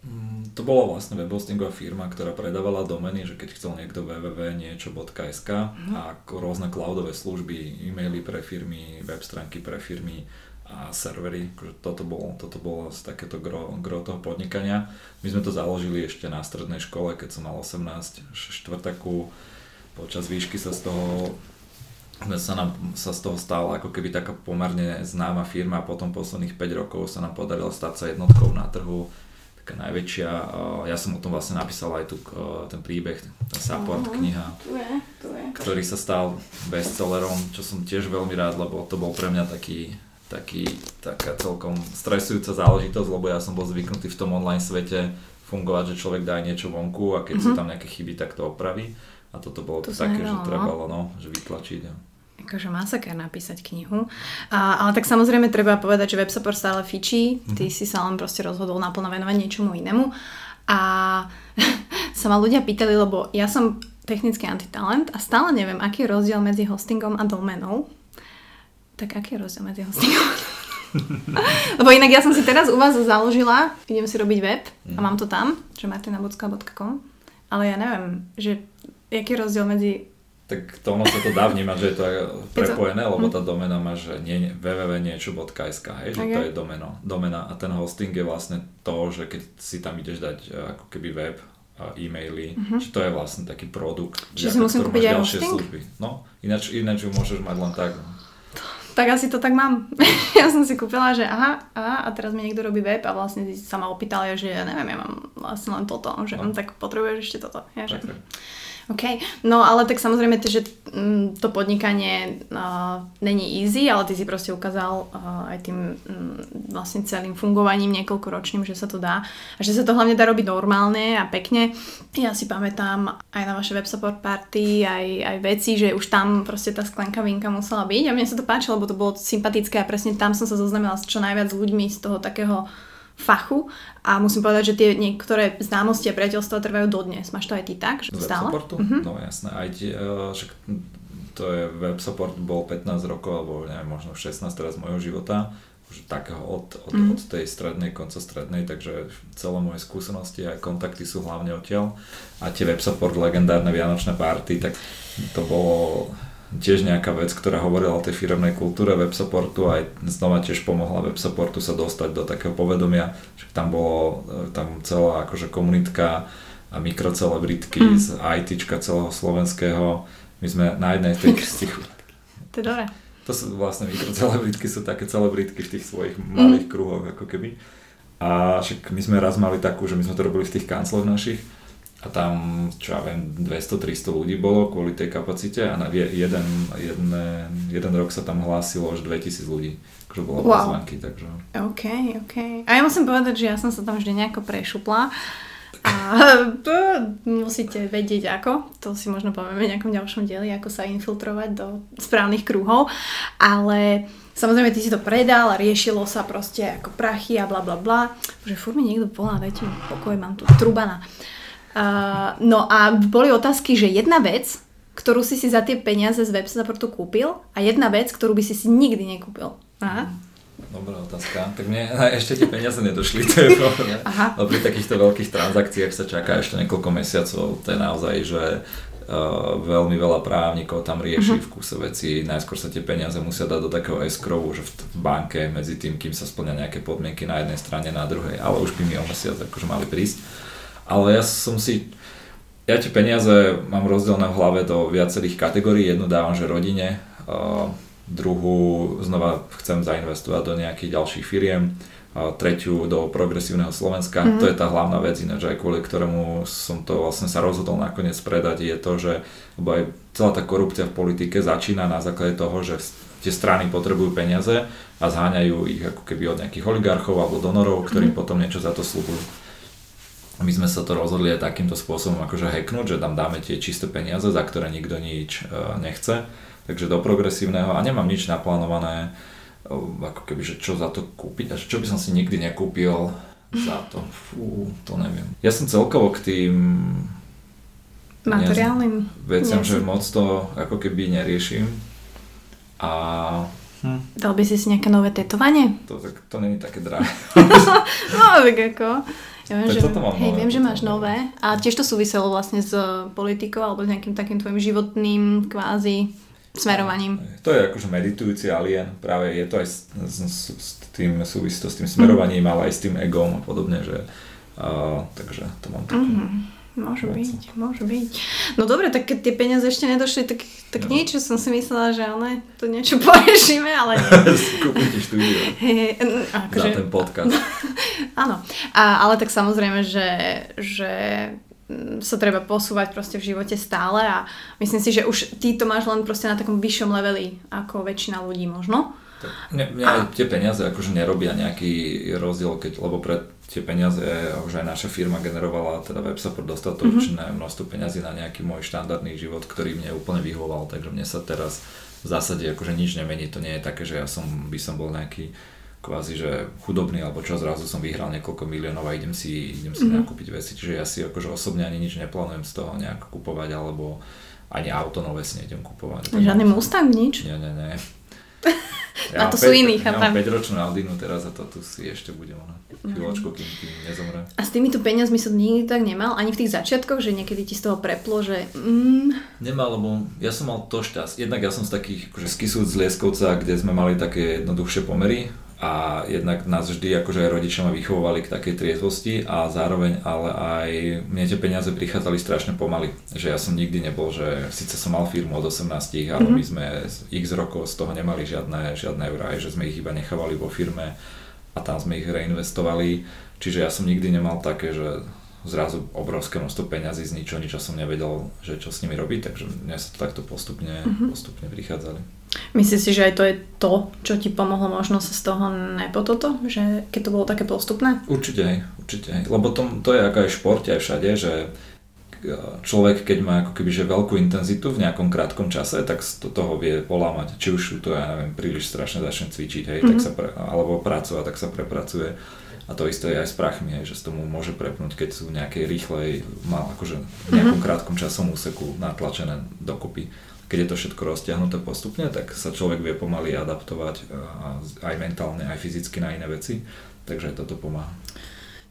S2: Mm, to bola vlastne webhostingová firma, ktorá predávala domeny, že keď chcel niekto www.niečo.sk mm. a rôzne cloudové služby, e-maily pre firmy, web stránky pre firmy a servery. Toto bolo, toto bolo takéto gro, gro toho podnikania. My sme to založili ešte na strednej škole, keď som mal 18, štvrtaku. Počas výšky sa z toho sa nám sa z toho stala ako keby taká pomerne známa firma a potom posledných 5 rokov sa nám podarilo stať sa jednotkou na trhu taká najväčšia. Ja som o tom vlastne napísal aj tu ten príbeh, ten support uh-huh. kniha, tu je, tu je. ktorý sa stal bestsellerom, čo som tiež veľmi rád, lebo to bol pre mňa taký, taký, taká celkom stresujúca záležitosť, lebo ja som bol zvyknutý v tom online svete fungovať, že človek dá niečo vonku a keď uh-huh. sú tam nejaké chyby, tak to opraví. A toto bolo to také, že trebalo no, že vytlačiť.
S1: Akože masaker napísať knihu. A, ale tak samozrejme treba povedať, že WebSupport stále fičí, ty mm-hmm. si sa len proste rozhodol naplno venovať niečomu inému. A sa ma ľudia pýtali, lebo ja som technický antitalent a stále neviem, aký je rozdiel medzi hostingom a domenou. Tak aký je rozdiel medzi hostingom Lebo inak ja som si teraz u vás založila, idem si robiť web a mhm. mám to tam, že martinabucka.com, ale ja neviem, že aký je rozdiel medzi
S2: tak to ono sa to dá vnímať, že je to prepojené, lebo hm. tá domena má, že nie, www.niečo.sk, hej, že okay. to je domeno, domena a ten hosting je vlastne to, že keď si tam ideš dať e, ako keby web, e-maily, uh-huh. že to je vlastne taký produkt,
S1: Čiže si musím kúpiť aj hosting? služby.
S2: No, ináč, ináč ju môžeš mať len tak. No.
S1: Tak asi to tak mám. ja som si kúpila, že aha, aha, a teraz mi niekto robí web a vlastne sa ma opýtali, že ja neviem, ja mám vlastne len toto, že no. tak potrebuješ ešte toto. Ja, že... Tak, tak. OK, no ale tak samozrejme, že mm, to podnikanie uh, není easy, ale ty si proste ukázal uh, aj tým um, vlastne celým fungovaním niekoľkoročným, že sa to dá a že sa to hlavne dá robiť normálne a pekne. Ja si pamätám aj na vaše web support party, aj, aj veci, že už tam proste tá sklenka vinka musela byť a mne sa to páčilo, lebo to bolo sympatické a presne tam som sa zoznamila s čo najviac ľuďmi z toho takého fachu a musím povedať, že tie niektoré známosti a priateľstva trvajú dodnes. Máš to aj ty tak? Že
S2: stále? supportu? Uh-huh. No jasné, aj tie, uh, však to je web support bol 15 rokov alebo neviem, možno 16 teraz mojho života už takého od, od, mm. od tej strednej, konca strednej, takže celé moje skúsenosti a kontakty sú hlavne odtiaľ. A tie web support legendárne vianočné party, tak to bolo tiež nejaká vec, ktorá hovorila o tej firmnej kultúre web supportu a aj znova tiež pomohla web supportu sa dostať do takého povedomia, že tam bolo e, tam celá akože komunitka a mikrocelebritky mm. z ITčka celého slovenského. My sme na jednej z tých...
S1: to je dobré.
S2: To sú vlastne mikrocelebritky, sú také celebritky v tých svojich malých mm. kruhoch ako keby. A však my sme raz mali takú, že my sme to robili v tých kancloch našich a tam, čo ja viem, 200-300 ľudí bolo kvôli tej kapacite a na jeden, jedne, jeden rok sa tam hlásilo až 2000 ľudí, akože bolo wow. pozvanky, takže...
S1: OK, OK. A ja musím povedať, že ja som sa tam vždy nejako prešupla a musíte vedieť ako, to si možno povieme v nejakom ďalšom dieli, ako sa infiltrovať do správnych krúhov, ale Samozrejme, ty si to predal a riešilo sa proste ako prachy a bla bla bla. Že furt mi niekto volá, mi pokoj, mám tu trubana. Uh, no a boli otázky, že jedna vec, ktorú si si za tie peniaze z web supportu kúpil a jedna vec, ktorú by si si nikdy nekúpil. Aha.
S2: Dobrá otázka. Tak mne ešte tie peniaze nedošli, to je Aha. pri takýchto veľkých transakciách sa čaká ešte niekoľko mesiacov. To je naozaj, že Uh, veľmi veľa právnikov tam rieši uh-huh. v kuse veci. Najskôr sa tie peniaze musia dať do takého escrowu, že v banke medzi tým, kým sa splňa nejaké podmienky na jednej strane, na druhej, ale už by mi o mesiac akože mali prísť. Ale ja som si, ja tie peniaze mám rozdelené v hlave do viacerých kategórií. Jednu dávam, že rodine, uh, druhú znova chcem zainvestovať do nejakých ďalších firiem, treťu do progresívneho Slovenska. Mm-hmm. To je tá hlavná vec ináč aj kvôli ktorému som to vlastne sa rozhodol nakoniec predať, je to, že lebo aj celá tá korupcia v politike začína na základe toho, že tie strany potrebujú peniaze a zháňajú ich ako keby od nejakých oligarchov alebo donorov, ktorým mm-hmm. potom niečo za to slúbujú. My sme sa to rozhodli aj takýmto spôsobom akože hacknúť, že tam dáme tie čisté peniaze, za ktoré nikto nič e, nechce. Takže do progresívneho a nemám nič naplánované ako keby, že čo za to kúpiť a čo by som si nikdy nekúpil za to. Fú, to neviem. Ja som celkovo k tým
S1: materiálnym
S2: veciam, že moc to ako keby neriešim. A
S1: Hm. Dal by si si nejaké nové tetovanie?
S2: To, tak, to není také drahé.
S1: no, tak ako... Ja viem, že, hej, viem, že máš nové. A tiež to súviselo vlastne s politikou alebo s nejakým takým tvojim životným kvázi smerovaním.
S2: To je akože meditujúci alien, práve je to aj s, s, s tým súvisí to s tým smerovaním, mm. ale aj s tým egom a podobne, že uh, takže to mám také. Mm-hmm.
S1: Môže veci. byť, môže byť. No dobre, tak keď tie peniaze ešte nedošli, tak, tak no. niečo som si myslela, že ale to niečo porešíme, ale nie.
S2: Kúpite štúdio. akože, Za ten podcast.
S1: Áno, a, ale tak samozrejme, že, že sa treba posúvať proste v živote stále a myslím si, že už ty to máš len proste na takom vyššom leveli ako väčšina ľudí možno.
S2: Tak mne, mne a... tie peniaze akože nerobia nejaký rozdiel, keď, lebo pre tie peniaze už aj naša firma generovala, teda WebSupport dostatočné mm-hmm. množstvo peniazy na nejaký môj štandardný život, ktorý mne úplne vyhoval, takže mne sa teraz v zásade akože nič nemení, to nie je také, že ja som, by som bol nejaký kvázi, že chudobný, alebo čo zrazu som vyhral niekoľko miliónov a idem si, idem si mm-hmm. nakúpiť veci. Čiže ja si akože osobne ani nič neplánujem z toho nejak kupovať, alebo ani auto nové si nejdem kupovať.
S1: Žiadny Mustang, nič?
S2: Nie, nie, nie.
S1: Ja a to 5, sú iní, chápem.
S2: Ja mám 5-ročnú Aldinu teraz a to tu si ešte budem ona chvíľočku, kým, kým nezomre.
S1: A s týmito peniazmi som nikdy tak nemal, ani v tých začiatkoch, že niekedy ti z toho preplo, že mm.
S2: Nemal, lebo ja som mal to šťastie. Jednak ja som z takých, akože skysúc z Lieskovca, kde sme mali také jednoduchšie pomery a jednak nás vždy akože rodičia ma vychovovali k takej triezvosti a zároveň ale aj mne tie peniaze prichádzali strašne pomaly, že ja som nikdy nebol, že síce som mal firmu od 18, ale mm-hmm. my sme x rokov z toho nemali žiadne, žiadne eurá, že sme ich iba nechávali vo firme a tam sme ich reinvestovali, čiže ja som nikdy nemal také, že zrazu obrovské množstvo peňazí z ničoho, ničo som nevedel, že čo s nimi robiť, takže mne sa to takto postupne, mm-hmm. postupne prichádzali.
S1: Myslíš si, že aj to je to, čo ti pomohlo možno sa z toho toto, že keď to bolo také postupné?
S2: Určite aj, určite aj. Lebo to, to je ako aj v športe, aj všade, že človek, keď má ako keby že veľkú intenzitu v nejakom krátkom čase, tak to toho vie polámať. Či už to, ja neviem, príliš strašne začne cvičiť, hej, mm-hmm. tak mhm. sa pre, alebo pracovať, tak sa prepracuje. A to isté je aj s prachmi, hej, že sa tomu môže prepnúť, keď sú nejakej rýchlej, mal akože v nejakom mm-hmm. krátkom časom úseku natlačené dokopy keď je to všetko roztiahnuté postupne, tak sa človek vie pomaly adaptovať aj mentálne, aj fyzicky na iné veci, takže toto pomáha.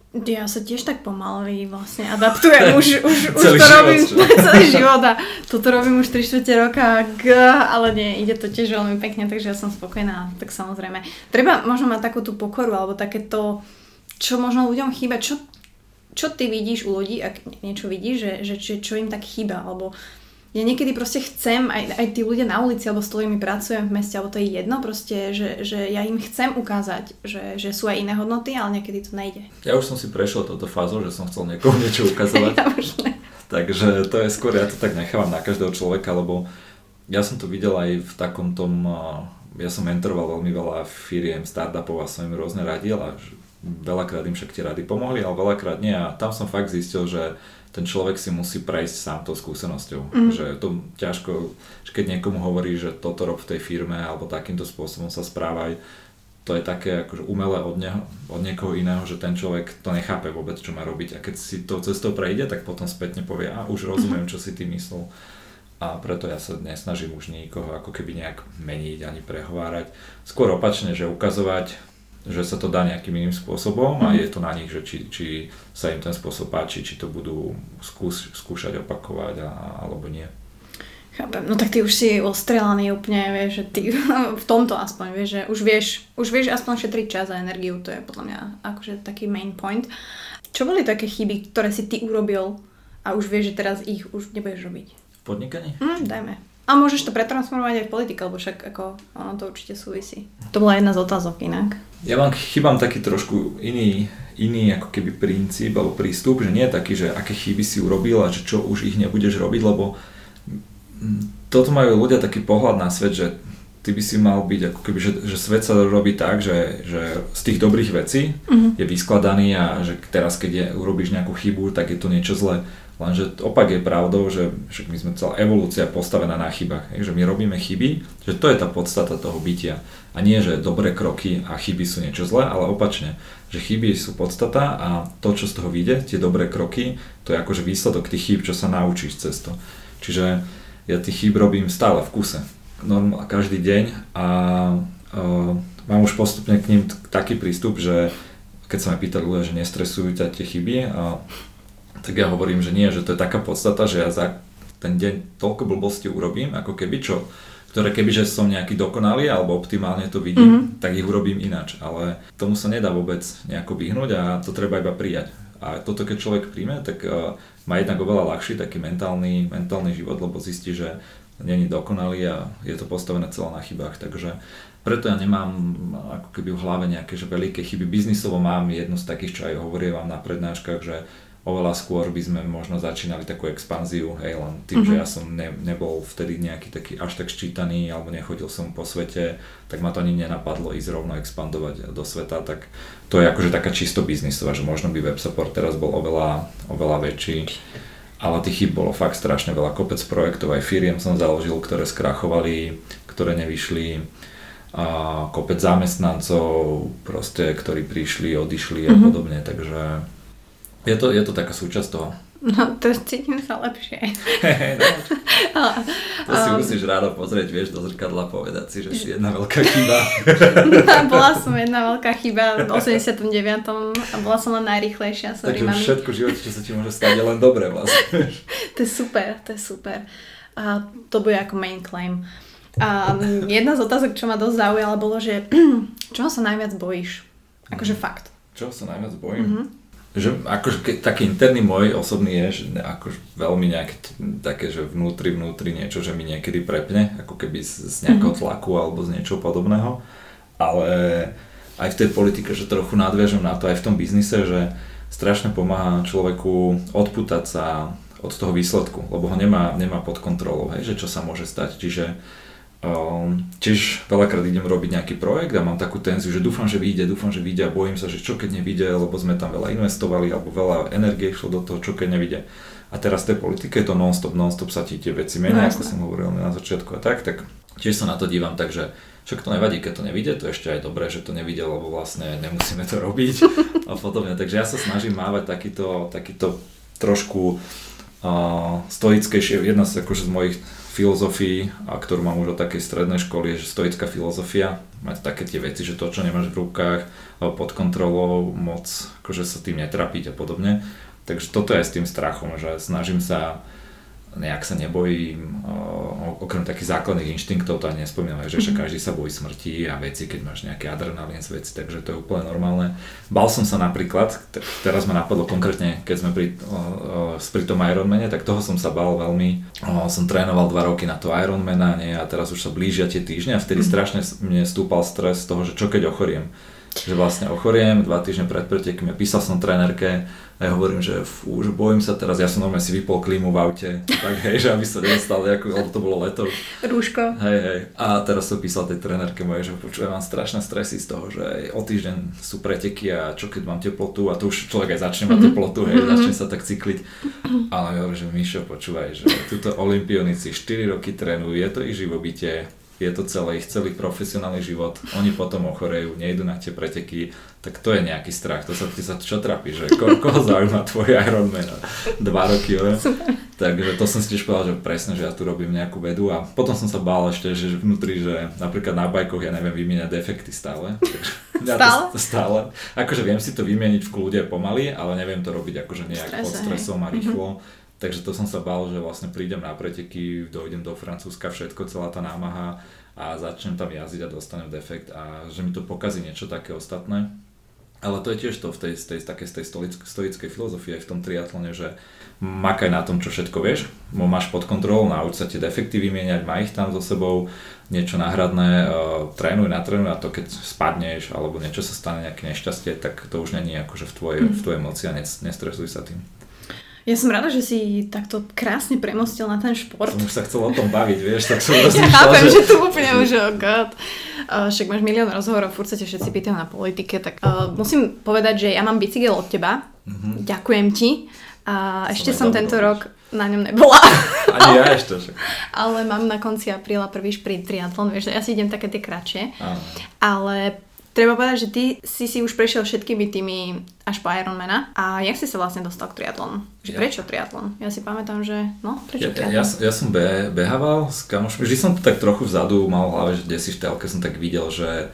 S1: Ja sa tiež tak pomaly vlastne adaptujem, už, už, už to robím celý život a toto robím už 3 čtvrte roka, g, ale nie, ide to tiež veľmi pekne, takže ja som spokojná, tak samozrejme. Treba možno mať takú tú pokoru, alebo takéto, čo možno ľuďom chýba, čo, čo ty vidíš u ľudí, ak niečo vidíš, že, že, že čo im tak chýba, alebo ja niekedy proste chcem, aj, aj tí ľudia na ulici, alebo s ktorými pracujem v meste, alebo to je jedno proste, že, že ja im chcem ukázať, že, že sú aj iné hodnoty, ale niekedy to nejde.
S2: Ja už som si prešiel toto fázu, že som chcel niekomu niečo ukazovať. ja už ne. Takže to je skôr, ja to tak nechávam na každého človeka, lebo ja som to videl aj v takom tom, ja som mentoroval veľmi veľa firiem, startupov a som im rôzne radil a veľakrát im však tie rady pomohli, ale veľakrát nie a tam som fakt zistil, že ten človek si musí prejsť sám tou skúsenosťou. Mm. Že to ťažko, že keď niekomu hovorí, že toto rob v tej firme alebo takýmto spôsobom sa správaj, to je také akože umelé od, neho, od niekoho iného, že ten človek to nechápe vôbec, čo má robiť. A keď si to cestou prejde, tak potom spätne povie, a už rozumiem, čo si ty myslel. A preto ja sa nesnažím už nikoho ako keby nejak meniť ani prehovárať. Skôr opačne, že ukazovať, že sa to dá nejakým iným spôsobom a je to na nich, že či, či sa im ten spôsob páči, či to budú skús, skúšať opakovať a, alebo nie.
S1: Chápem. No tak ty už si ostrelaný úplne, vieš, že ty v tomto aspoň, vieš, že už vieš, už vieš aspoň šetriť čas a energiu, to je podľa mňa akože taký main point. Čo boli také chyby, ktoré si ty urobil a už vieš, že teraz ich už nebudeš robiť?
S2: V podnikaní?
S1: Mm, dajme. A môžeš to pretransformovať aj v politike, lebo však ako ono to určite súvisí. To bola jedna z otázok inak.
S2: Ja mám, chybám taký trošku iný, iný ako keby princíp alebo prístup, že nie je taký, že aké chyby si urobil a že čo už ich nebudeš robiť, lebo toto majú ľudia taký pohľad na svet, že ty by si mal byť ako keby, že, že svet sa robí tak, že, že z tých dobrých vecí uh-huh. je vyskladaný a že teraz keď je, urobíš nejakú chybu, tak je to niečo zlé. Lenže opak je pravdou, že, že my sme celá evolúcia postavená na chybách. Že my robíme chyby, že to je tá podstata toho bytia. A nie, že dobré kroky a chyby sú niečo zlé, ale opačne. Že chyby sú podstata a to, čo z toho vyjde, tie dobré kroky, to je akože výsledok tých chýb, čo sa naučíš cez to. Čiže ja tých chýb robím stále v kuse. Normálne každý deň a uh, mám už postupne k ním taký prístup, že keď sa ma pýtali ľudia, že nestresujú ťa tie chyby, a tak ja hovorím, že nie, že to je taká podstata, že ja za ten deň toľko blbosti urobím, ako keby čo, ktoré keby, že som nejaký dokonalý alebo optimálne to vidím, mm-hmm. tak ich urobím ináč. Ale tomu sa nedá vôbec nejako vyhnúť a to treba iba prijať. A toto keď človek príjme, tak uh, má jednak oveľa ľahší taký mentálny, mentálny život, lebo zistí, že není dokonalý a je to postavené celé na chybách. Takže preto ja nemám ako keby v hlave nejaké že veľké chyby. Biznisovo mám jednu z takých, čo aj hovorím vám na prednáškach, že oveľa skôr by sme možno začínali takú expanziu, hej, len tým, mm-hmm. že mhm. ja som ne, nebol vtedy nejaký taký až tak ščítaný alebo nechodil som po svete, tak ma to ani nenapadlo ísť rovno expandovať do sveta, tak to je akože taká čisto biznisová, že možno by web support teraz bol oveľa, oveľa väčší, ale tých chyb bolo fakt strašne veľa, kopec projektov, aj firiem som založil, ktoré skrachovali, ktoré nevyšli, a kopec zamestnancov, proste, ktorí prišli, odišli a mm-hmm. podobne, takže je to, je to taká súčasť toho.
S1: No, to cítim sa lepšie.
S2: no, to si um, musíš ráno pozrieť, vieš, do zrkadla povedať si, že si jedna veľká chyba.
S1: bola som jedna veľká chyba v 89. a bola som len najrychlejšia.
S2: Sorry, Takže mami. všetko živote, čo sa ti môže stať, je len dobre vlastne.
S1: to je super, to je super. A to bude ako main claim. A jedna z otázok, čo ma dosť zaujala, bolo, že čo sa najviac bojíš? Akože fakt.
S2: Čo sa najviac bojím? Mm-hmm že akože ke, taký interný môj osobný je, že akože veľmi nejaké také, že vnútri, vnútri niečo, že mi niekedy prepne, ako keby z, z nejakého mhm. tlaku alebo z niečoho podobného. Ale aj v tej politike, že trochu nadviažem na to, aj v tom biznise, že strašne pomáha človeku odputať sa od toho výsledku, lebo ho nemá, nemá pod kontrolou, hej, že čo sa môže stať. Čiže tiež veľakrát idem robiť nejaký projekt a mám takú tenziu, že dúfam, že vyjde, dúfam, že vyjde a bojím sa, že čo keď nevyjde, lebo sme tam veľa investovali alebo veľa energie išlo do toho, čo keď nevyjde. A teraz v tej politike je to non-stop, non-stop sa ti tie veci menia, no, ako som hovoril na začiatku a tak, tak tiež sa na to dívam tak, že však to nevadí, keď to nevidie, to je ešte aj dobré, že to nevidie, lebo vlastne nemusíme to robiť a podobne. Takže ja sa snažím mávať takýto, takýto trošku uh, stoickejšie, jedna z, akože z mojich filozofii, a ktorú mám už od takej strednej školy, je že stoická filozofia, mať také tie veci, že to, čo nemáš v rukách, pod kontrolou, moc akože sa tým netrapiť a podobne. Takže toto je s tým strachom, že snažím sa nejak sa nebojím, okrem takých základných inštinktov, to ani nespomínam, že mhm. každý sa bojí smrti a veci, keď máš nejaké adrenalín z veci, takže to je úplne normálne. Bal som sa napríklad, teraz ma napadlo konkrétne, keď sme pri, pri tom Ironmane, tak toho som sa bal veľmi. Som trénoval dva roky na to Ironmana nie, a teraz už sa blížia tie týždne a vtedy mhm. strašne mne stúpal stres z toho, že čo keď ochoriem. Že vlastne ochoriem, dva týždne pred pretekmi, písal som trénerke, a ja hovorím, že fú, že bojím sa teraz, ja som normálne si vypol klímu v aute, tak hej, že aby sa nedostal, ako, lebo to bolo leto.
S1: Rúško.
S2: Hej, hej. A teraz som písal tej trenerke mojej, že počujem, mám strašné stresy z toho, že o týždeň sú preteky a čo keď mám teplotu a to už človek aj začne mať mhm. teplotu, hej, mm-hmm. začne sa tak cykliť. Ale ja hovorím, že Mišo, počúvaj, že túto olimpionici 4 roky trénujú, je to ich živobytie, je to celé ich celý profesionálny život, oni potom ochorejú, nejdu na tie preteky, tak to je nejaký strach, to sa ty sa čo trápi, že ko, koho zaujíma tvoj Ironman dva roky, ne? Takže to som si tiež povedal, že presne, že ja tu robím nejakú vedu a potom som sa bál ešte, že vnútri, že napríklad na bajkoch ja neviem vymieňať defekty stále.
S1: Ja stále?
S2: To, stále. Akože viem si to vymieniť v kľude pomaly, ale neviem to robiť akože nejak pod stresom a rýchlo. Mm-hmm. Takže to som sa bál, že vlastne prídem na preteky, dojdem do Francúzska, všetko, celá tá námaha a začnem tam jazdiť a dostanem defekt a že mi to pokazí niečo také ostatné. Ale to je tiež to v tej, tej, také, z tej stoickej filozofii aj v tom triatlone, že makaj na tom, čo všetko vieš, máš pod kontrolou, nauč sa tie defekty vymieňať, maj ich tam so sebou, niečo náhradné, uh, trénuj, natrénuj a to keď spadneš alebo niečo sa stane, nejaké nešťastie, tak to už není akože v tvojej, mm. v tvojej moci a nestresuj sa tým.
S1: Ja som rada, že si takto krásne premostil na ten šport.
S2: Som už sa chcel o tom baviť, vieš, tak som
S1: Ja chápem, že... že tu úplne už, oh god. Uh, však máš milión rozhovorov, furt sa ťa všetci pýtajú na politike, tak uh, musím povedať, že ja mám bicykel od teba. Mm-hmm. Ďakujem ti. A som ešte som tento rok na ňom nebola.
S2: Ani ja ešte však.
S1: Ale mám na konci apríla prvý šprint triatlon, vieš, ja si idem také tie kratšie. Ale Treba povedať, že ty si si už prešiel všetkými tými až po Ironmana. A jak si sa vlastne dostal k triatlonu? Že ja. prečo triatlon? Ja si pamätám, že no, prečo
S2: ja, triatlon? Ja, ja, ja som be, behával s kamošmi. Vždy som to tak trochu vzadu mal v hlave, že kde si v telke som tak videl, že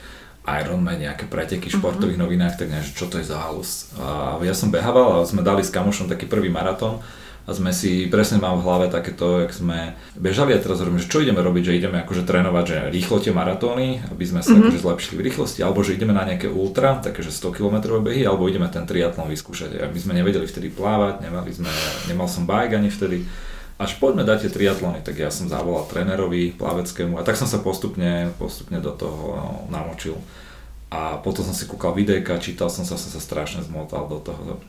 S2: Ironman, nejaké preteky v mhm. športových uh-huh. novinách, tak neviem, čo to je za halus. A ja som behával a sme dali s kamošom taký prvý maratón a sme si, presne mám v hlave takéto, jak sme bežali a teraz hovoríme, že čo ideme robiť, že ideme akože trénovať, že rýchlo tie maratóny, aby sme sa mm-hmm. akože zlepšili v rýchlosti, alebo že ideme na nejaké ultra, takže 100 km behy, alebo ideme ten triatlon vyskúšať. A my sme nevedeli vtedy plávať, nemali sme, nemal som bike ani vtedy. Až poďme dať tie triatlony, tak ja som zavolal trénerovi plaveckému a tak som sa postupne, postupne do toho namočil. A potom som si kúkal videjka, čítal som sa, som sa strašne zmotal do toho.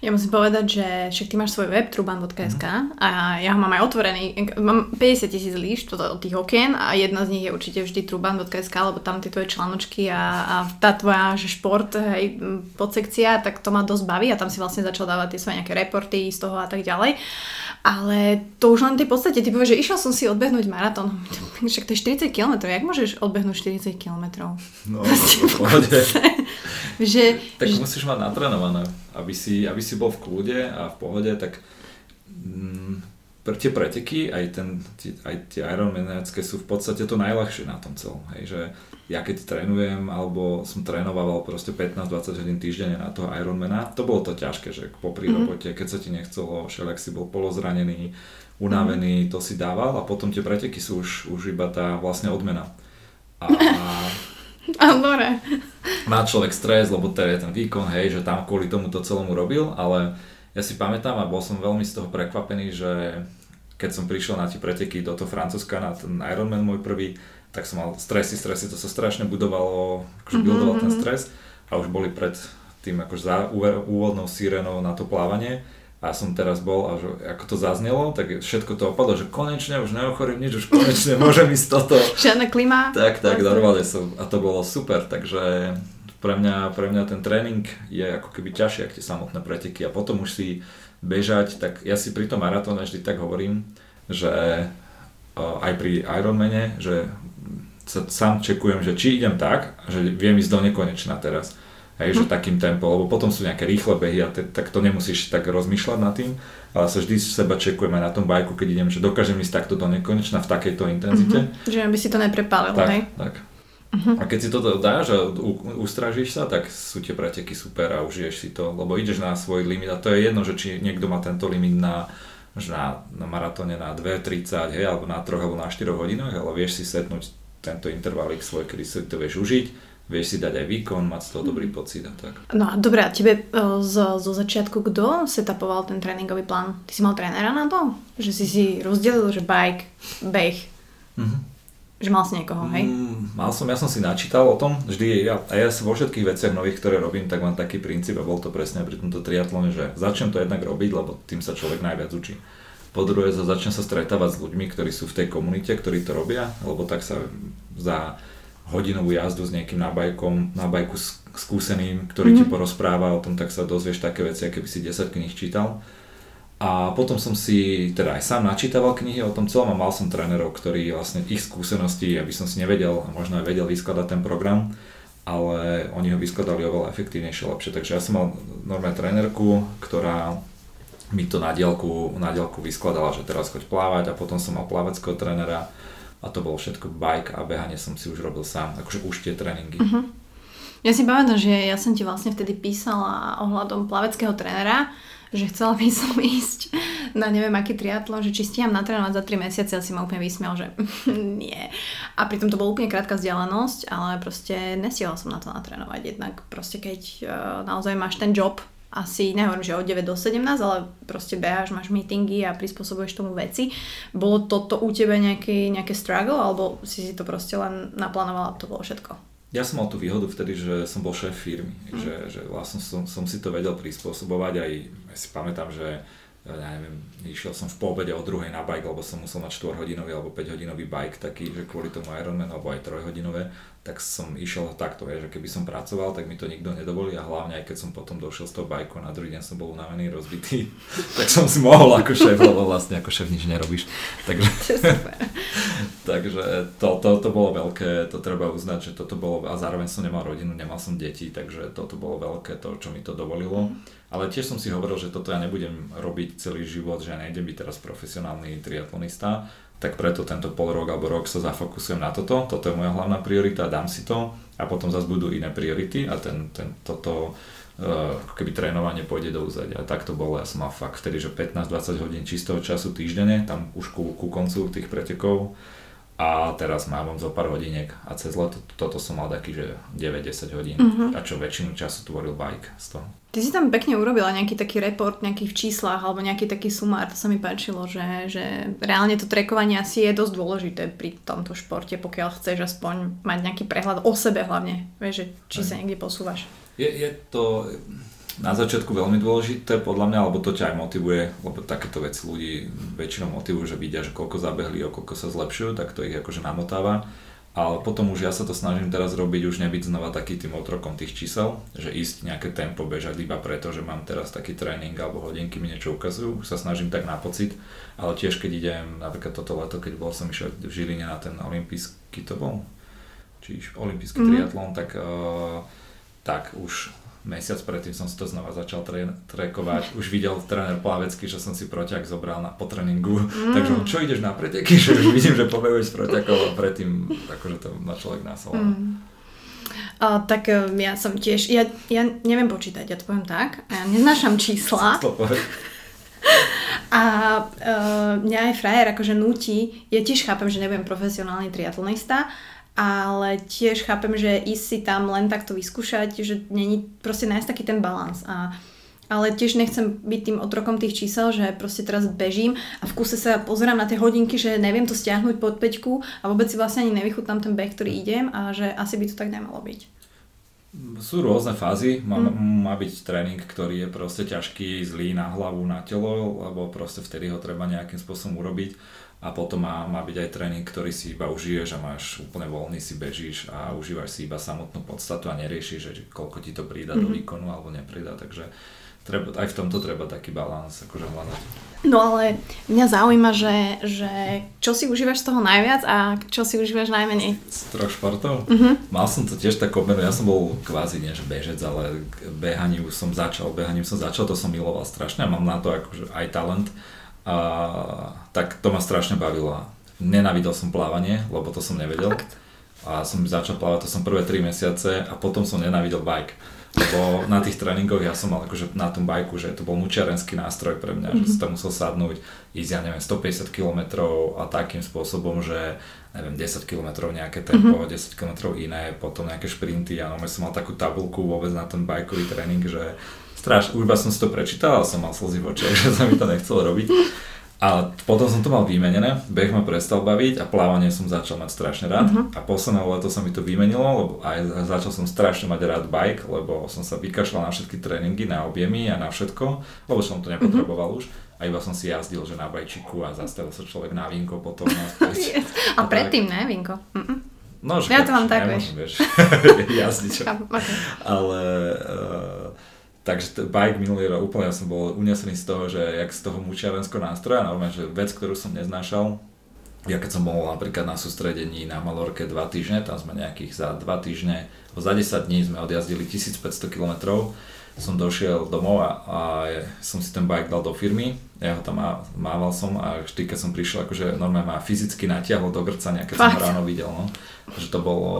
S1: Ja musím povedať, že však ty máš svoj web truban.sk mm. a ja ho mám aj otvorený. Mám 50 tisíc líšt od tých okien a jedna z nich je určite vždy truban.sk, lebo tam tie tvoje článočky a, a tá tvoja že šport, hej, podsekcia, tak to ma dosť baví a tam si vlastne začal dávať tie svoje nejaké reporty z toho a tak ďalej. Ale to už len v tej podstate, ty povieš, že išiel som si odbehnúť maratón. Však to je 40 km, jak môžeš odbehnúť 40 km?
S2: No, pohode. že, tak že... musíš mať natrenované, aby si, aby si bol v kľude a v pohode, tak mm, pre tie preteky, aj, ten, tie, aj tie Ironmanacké sú v podstate to najľahšie na tom celom. Hej, že ja keď trénujem, alebo som trénoval proste 15-20 hodín týždenne na toho Ironmana, to bolo to ťažké, že popri mm-hmm. robote, keď sa ti nechcelo, všelijak si bol polozranený, unavený, mm-hmm. to si dával a potom tie preteky sú už, už iba tá vlastne odmena. A,
S1: a dobre.
S2: Má človek stres, lebo to je ten výkon, hej, že tam kvôli tomu to celomu robil, ale ja si pamätám a bol som veľmi z toho prekvapený, že keď som prišiel na tie preteky do toho Francúzska, na ten Ironman môj prvý, tak som mal stresy, stresy, to sa strašne budovalo, akože mm-hmm. budoval ten mhm. stres a už boli pred tým akože za úvodnou sirenou na to plávanie a som teraz bol a že ako to zaznelo, tak všetko to opadlo, že konečne už neochorím nič, už konečne môžem ísť toto.
S1: Žiadne klima.
S2: Tak, tak, normálne som a to bolo super, takže pre mňa, pre mňa ten tréning je ako keby ťažšie, ak tie samotné preteky a potom už si bežať, tak ja si pri tom maratóne vždy tak hovorím, že aj pri Ironmane, že sa sám čekujem, že či idem tak, že viem ísť do nekonečna teraz. Hej, že takým tempom, lebo potom sú nejaké rýchle behy a te, tak to nemusíš tak rozmýšľať nad tým, ale sa vždy seba čekujem aj na tom bajku, keď idem, že dokážem ísť takto do nekonečna v takejto intenzite.
S1: Mm-hmm. Že aby si to neprepálil,
S2: tak,
S1: hej?
S2: Tak. Uh-huh. A keď si toto dáš a ustražíš sa, tak sú tie preteky super a užiješ si to, lebo ideš na svoj limit a to je jedno, že či niekto má tento limit na že na, na maratóne na 2.30, hej, alebo na 3 alebo na 4 hodinách, ale vieš si setnúť tento intervalík svoj, kedy si to vieš užiť, vieš si dať aj výkon, mať z toho dobrý pocit a tak.
S1: No a dobré, a tebe uh, zo, zo začiatku kto setapoval ten tréningový plán? Ty si mal trénera na to? Že si si rozdelil, že bike, beh. Mm-hmm. Že mal si niekoho, hej? Mm,
S2: mal som, ja som si načítal o tom, vždy, ja, a ja vo všetkých veciach nových, ktoré robím, tak mám taký princíp a bol to presne pri tomto triatlone, že začnem to jednak robiť, lebo tým sa človek najviac učí. Po druhé, začne sa stretávať s ľuďmi, ktorí sú v tej komunite, ktorí to robia, lebo tak sa za hodinovú jazdu s nejakým na, bajkom, na bajku skúseným, ktorý mm-hmm. ti mhm. porozpráva o tom, tak sa dozvieš také veci, aké by si 10 kníh čítal. A potom som si teda aj sám načítaval knihy o tom celom a mal som trénerov, ktorí vlastne ich skúsenosti, aby som si nevedel a možno aj vedel vyskladať ten program, ale oni ho vyskladali oveľa efektívnejšie, lepšie. Takže ja som mal normálne trénerku, ktorá mi to na dielku, na dielku vyskladala, že teraz choď plávať a potom som mal plaveckého trénera a to bolo všetko bike a behanie som si už robil sám, akože už tie tréningy. Uh-huh.
S1: Ja si pamätám, že ja som ti vlastne vtedy písala ohľadom plaveckého trénera, že chcela by som ísť na neviem aký triatlon, že či stíham natrénovať za 3 mesiace a si ma úplne vysmial, že nie. A pritom to bola úplne krátka vzdialenosť, ale proste nestihla som na to natrénovať. Jednak proste keď uh, naozaj máš ten job, asi nehovorím, že od 9 do 17, ale proste beháš, máš meetingy a prispôsobuješ tomu veci. Bolo toto u teba nejaký, nejaké struggle, alebo si si to proste len naplánovala a to bolo všetko?
S2: Ja som mal tú výhodu vtedy, že som bol šéf firmy, mm. že, že vlastne som, som si to vedel prispôsobovať aj, ja si pamätám, že ja neviem, išiel som v poobede o druhej na bike, lebo som musel mať 4 hodinový alebo 5 hodinový bike taký, že kvôli tomu Ironman alebo aj 3 hodinové tak som išiel takto, je, že keby som pracoval, tak mi to nikto nedovolí a hlavne aj keď som potom došiel z toho bajku na druhý deň som bol unavený, rozbitý, tak som si mohol ako šéf, lebo vlastne ako šéf nič nerobíš. Takže, takže to, to, to bolo veľké, to treba uznať, že toto bolo, a zároveň som nemal rodinu, nemal som deti, takže toto bolo veľké to, čo mi to dovolilo. Ale tiež som si hovoril, že toto ja nebudem robiť celý život, že nejdem byť teraz profesionálny triatlonista, tak preto tento pol rok alebo rok sa zafokusujem na toto, toto je moja hlavná priorita, dám si to a potom zase budú iné priority a ten, ten, toto uh, keby trénovanie pôjde do úzadia. A tak to bolo, ja som mal fakt vtedy, že 15-20 hodín čistého času týždenne, tam už ku, ku koncu tých pretekov a teraz mám zo pár hodiniek a cez leto toto som mal taký, že 9-10 hodín uh-huh. a čo väčšinu času tvoril bike z toho.
S1: Ty si tam pekne urobila nejaký taký report nejakých číslach alebo nejaký taký sumár, to sa mi páčilo, že, že reálne to trekovanie asi je dosť dôležité pri tomto športe, pokiaľ chceš aspoň mať nejaký prehľad o sebe hlavne, vieš, že či sa niekde posúvaš.
S2: Je, je to na začiatku veľmi dôležité podľa mňa, lebo to ťa aj motivuje, lebo takéto veci ľudí väčšinou motivujú, že vidia, že koľko zabehli, o koľko sa zlepšujú, tak to ich akože namotáva. Ale potom už ja sa to snažím teraz robiť, už nebyť znova taký tým otrokom tých čísel, že ísť nejaké tempo bežať iba preto, že mám teraz taký tréning alebo hodinky mi niečo ukazujú, už sa snažím tak na pocit, ale tiež keď idem, napríklad toto leto, keď bol som išiel v Žiline na ten olimpijský to bol, či olimpijský mm-hmm. triatlon, tak, uh, tak už mesiac predtým som si to znova začal tre- trekovať. Už videl tréner Plavecký, že som si proťak zobral na, po tréningu. Mm. Takže čo ideš na preteky? Že už vidím, že pobehuješ s proťakom a predtým akože to na človek násol. Mm.
S1: Uh, tak uh, ja som tiež, ja, ja neviem počítať, ja to poviem tak, ja neznášam čísla. A uh, mňa aj frajer akože nutí, ja tiež chápem, že nebudem profesionálny triatlonista, ale tiež chápem, že ísť si tam len takto vyskúšať, že není proste nájsť taký ten balans. A, ale tiež nechcem byť tým otrokom tých čísel, že proste teraz bežím a v kuse sa pozerám na tie hodinky, že neviem to stiahnuť pod peťku a vôbec si vlastne ani nevychutnám ten beh, ktorý idem a že asi by to tak nemalo byť.
S2: Sú rôzne fázy, má, mm. má byť tréning, ktorý je proste ťažký, zlý na hlavu, na telo, lebo proste vtedy ho treba nejakým spôsobom urobiť a potom má, má byť aj tréning, ktorý si iba užiješ a máš úplne voľný, si bežíš a užívaš si iba samotnú podstatu a neriešiš, že koľko ti to prída mm-hmm. do mhm. výkonu alebo neprída, takže treba, aj v tomto treba taký balans akože hľadať.
S1: No ale mňa zaujíma, že, že čo si užívaš z toho najviac a čo si užívaš najmenej?
S2: Z troch športov? Mm-hmm. Mal som to tiež tak obmenu, ja som bol kvázi nie že bežec, ale behaním som začal, behaním som začal, to som miloval strašne a mám na to akože aj talent a tak to ma strašne bavilo. Nenávidel som plávanie, lebo to som nevedel. A som začal plávať, to som prvé 3 mesiace a potom som nenávidel bike. Lebo na tých tréningoch ja som mal akože na tom bajku, že to bol mučiarenský nástroj pre mňa, mm-hmm. že som tam musel sadnúť, ísť ja neviem 150 km a takým spôsobom, že neviem 10 km nejaké tempo, mm-hmm. 10 km iné, potom nejaké šprinty a no, som mal takú tabulku vôbec na ten bajkový tréning, že strašne, už som si to prečítal a som mal slzy v očiach, že sa mi to nechcelo robiť. Ale potom som to mal vymenené, beh ma prestal baviť a plávanie som začal mať strašne rád. Uh-huh. A posledné leto sa mi to vymenilo, lebo aj začal som strašne mať rád bike, lebo som sa vykašľal na všetky tréningy, na objemy a na všetko, lebo som to nepotreboval uh-huh. už. A iba som si jazdil, že na bajčiku a zastavil sa človek na vinko potom.
S1: yes. A, a predtým ne, vinko. Mm-mm.
S2: No,
S1: ja to mám tak, vieš.
S2: vieš. jazdiť. Okay.
S1: Ale
S2: uh, Takže t- bike minulý rok úplne ja som bol unesený z toho, že jak z toho mučiarenského nástroja, normálne, že vec, ktorú som neznášal, ja keď som bol napríklad na sústredení na Malorke 2 týždne, tam sme nejakých za 2 týždne, za 10 dní sme odjazdili 1500 km, som došiel domov a, a som si ten bike dal do firmy, ja ho tam má, mával som a vždy keď som prišiel, akože normálne ma fyzicky natiahlo do grcania, keď Fakt? som ráno videl, no. Že to bolo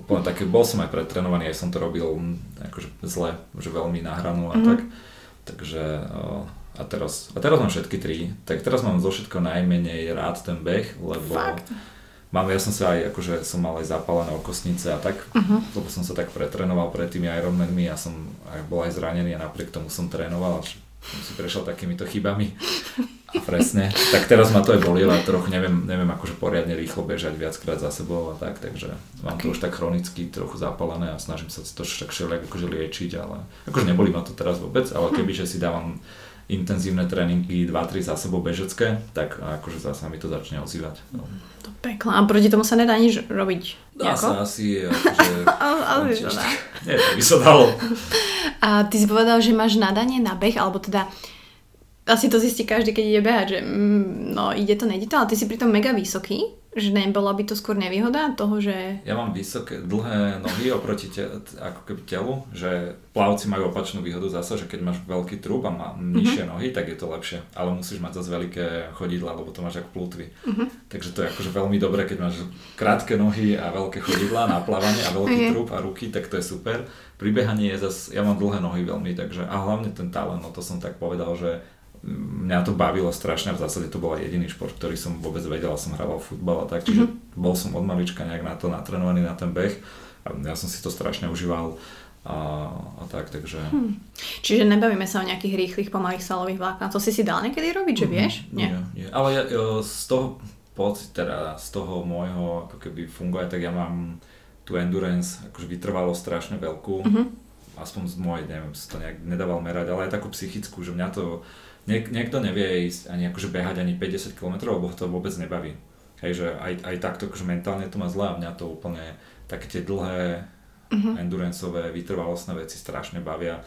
S2: úplne také, bol som aj pretrenovaný, aj som to robil akože zle, že veľmi nahranú a mm-hmm. tak. Takže a teraz, a teraz mám všetky tri, tak teraz mám zo všetko najmenej rád ten beh, lebo Fakt? mám, ja som sa aj, akože som mal aj zapálené okosnice a tak, uh-huh. lebo som sa tak pretrenoval pred tými Ironmanmi a som aj bol aj zranený a napriek tomu som trénoval, si prešiel takýmito chybami a presne, tak teraz ma to aj boli, ale trochu neviem, neviem akože poriadne rýchlo bežať viackrát za sebou a tak, takže mám okay. to už tak chronicky trochu zapálené a snažím sa to tak všelijak akože liečiť, ale akože neboli ma to teraz vôbec, ale hm. kebyže si dávam intenzívne tréningy 2-3 za sebou bežecké, tak akože zase mi to začne ozývať. No.
S1: To peklo. A proti tomu sa nedá nič robiť?
S2: Dá sa asi, akože...
S1: ale by sa dá.
S2: Nie, to by sa dalo.
S1: A ty si povedal, že máš nadanie na beh, alebo teda asi to zistí každý, keď ide behať, že mm, no ide to, nejde to, ale ty si pritom mega vysoký, že nebola by to skôr nevýhoda toho, že...
S2: Ja mám vysoké, dlhé nohy oproti te, ako keby telu, že plavci majú opačnú výhodu zase, že keď máš veľký trúb a má nižšie mm-hmm. nohy, tak je to lepšie. Ale musíš mať zase veľké chodidla, lebo to máš ako plutvy. Mm-hmm. Takže to je akože veľmi dobré, keď máš krátke nohy a veľké chodidla na plávanie a veľký okay. trúb a ruky, tak to je super. Pri behaní je zase, ja mám dlhé nohy veľmi, takže a hlavne ten talent, no to som tak povedal, že mňa to bavilo strašne, v zásade to bol jediný šport, ktorý som vôbec vedel, som hrával futbal a tak, čiže mm-hmm. bol som od malička nejak na to natrenovaný na ten beh a ja som si to strašne užíval a, a tak, takže... Hmm.
S1: Čiže nebavíme sa o nejakých rýchlych, pomalých salových vláknach, to si si dal niekedy robiť, že mhm. vieš? Mm-hmm. Nie.
S2: nie, nie. Ale ja, z toho pocit, teda z toho môjho ako keby funguje, tak ja mám tú endurance akože vytrvalo strašne veľkú, mm-hmm. aspoň z mojej, neviem, si to nejak nedával merať, ale aj takú psychickú, že mňa to Niek- niekto nevie ísť ani akože behať ani 50 km, lebo ho to vôbec nebaví. Hej, že aj, aj takto akože mentálne to má zle a mňa to úplne také tie dlhé uh-huh. enduranceové, vytrvalostné veci strašne bavia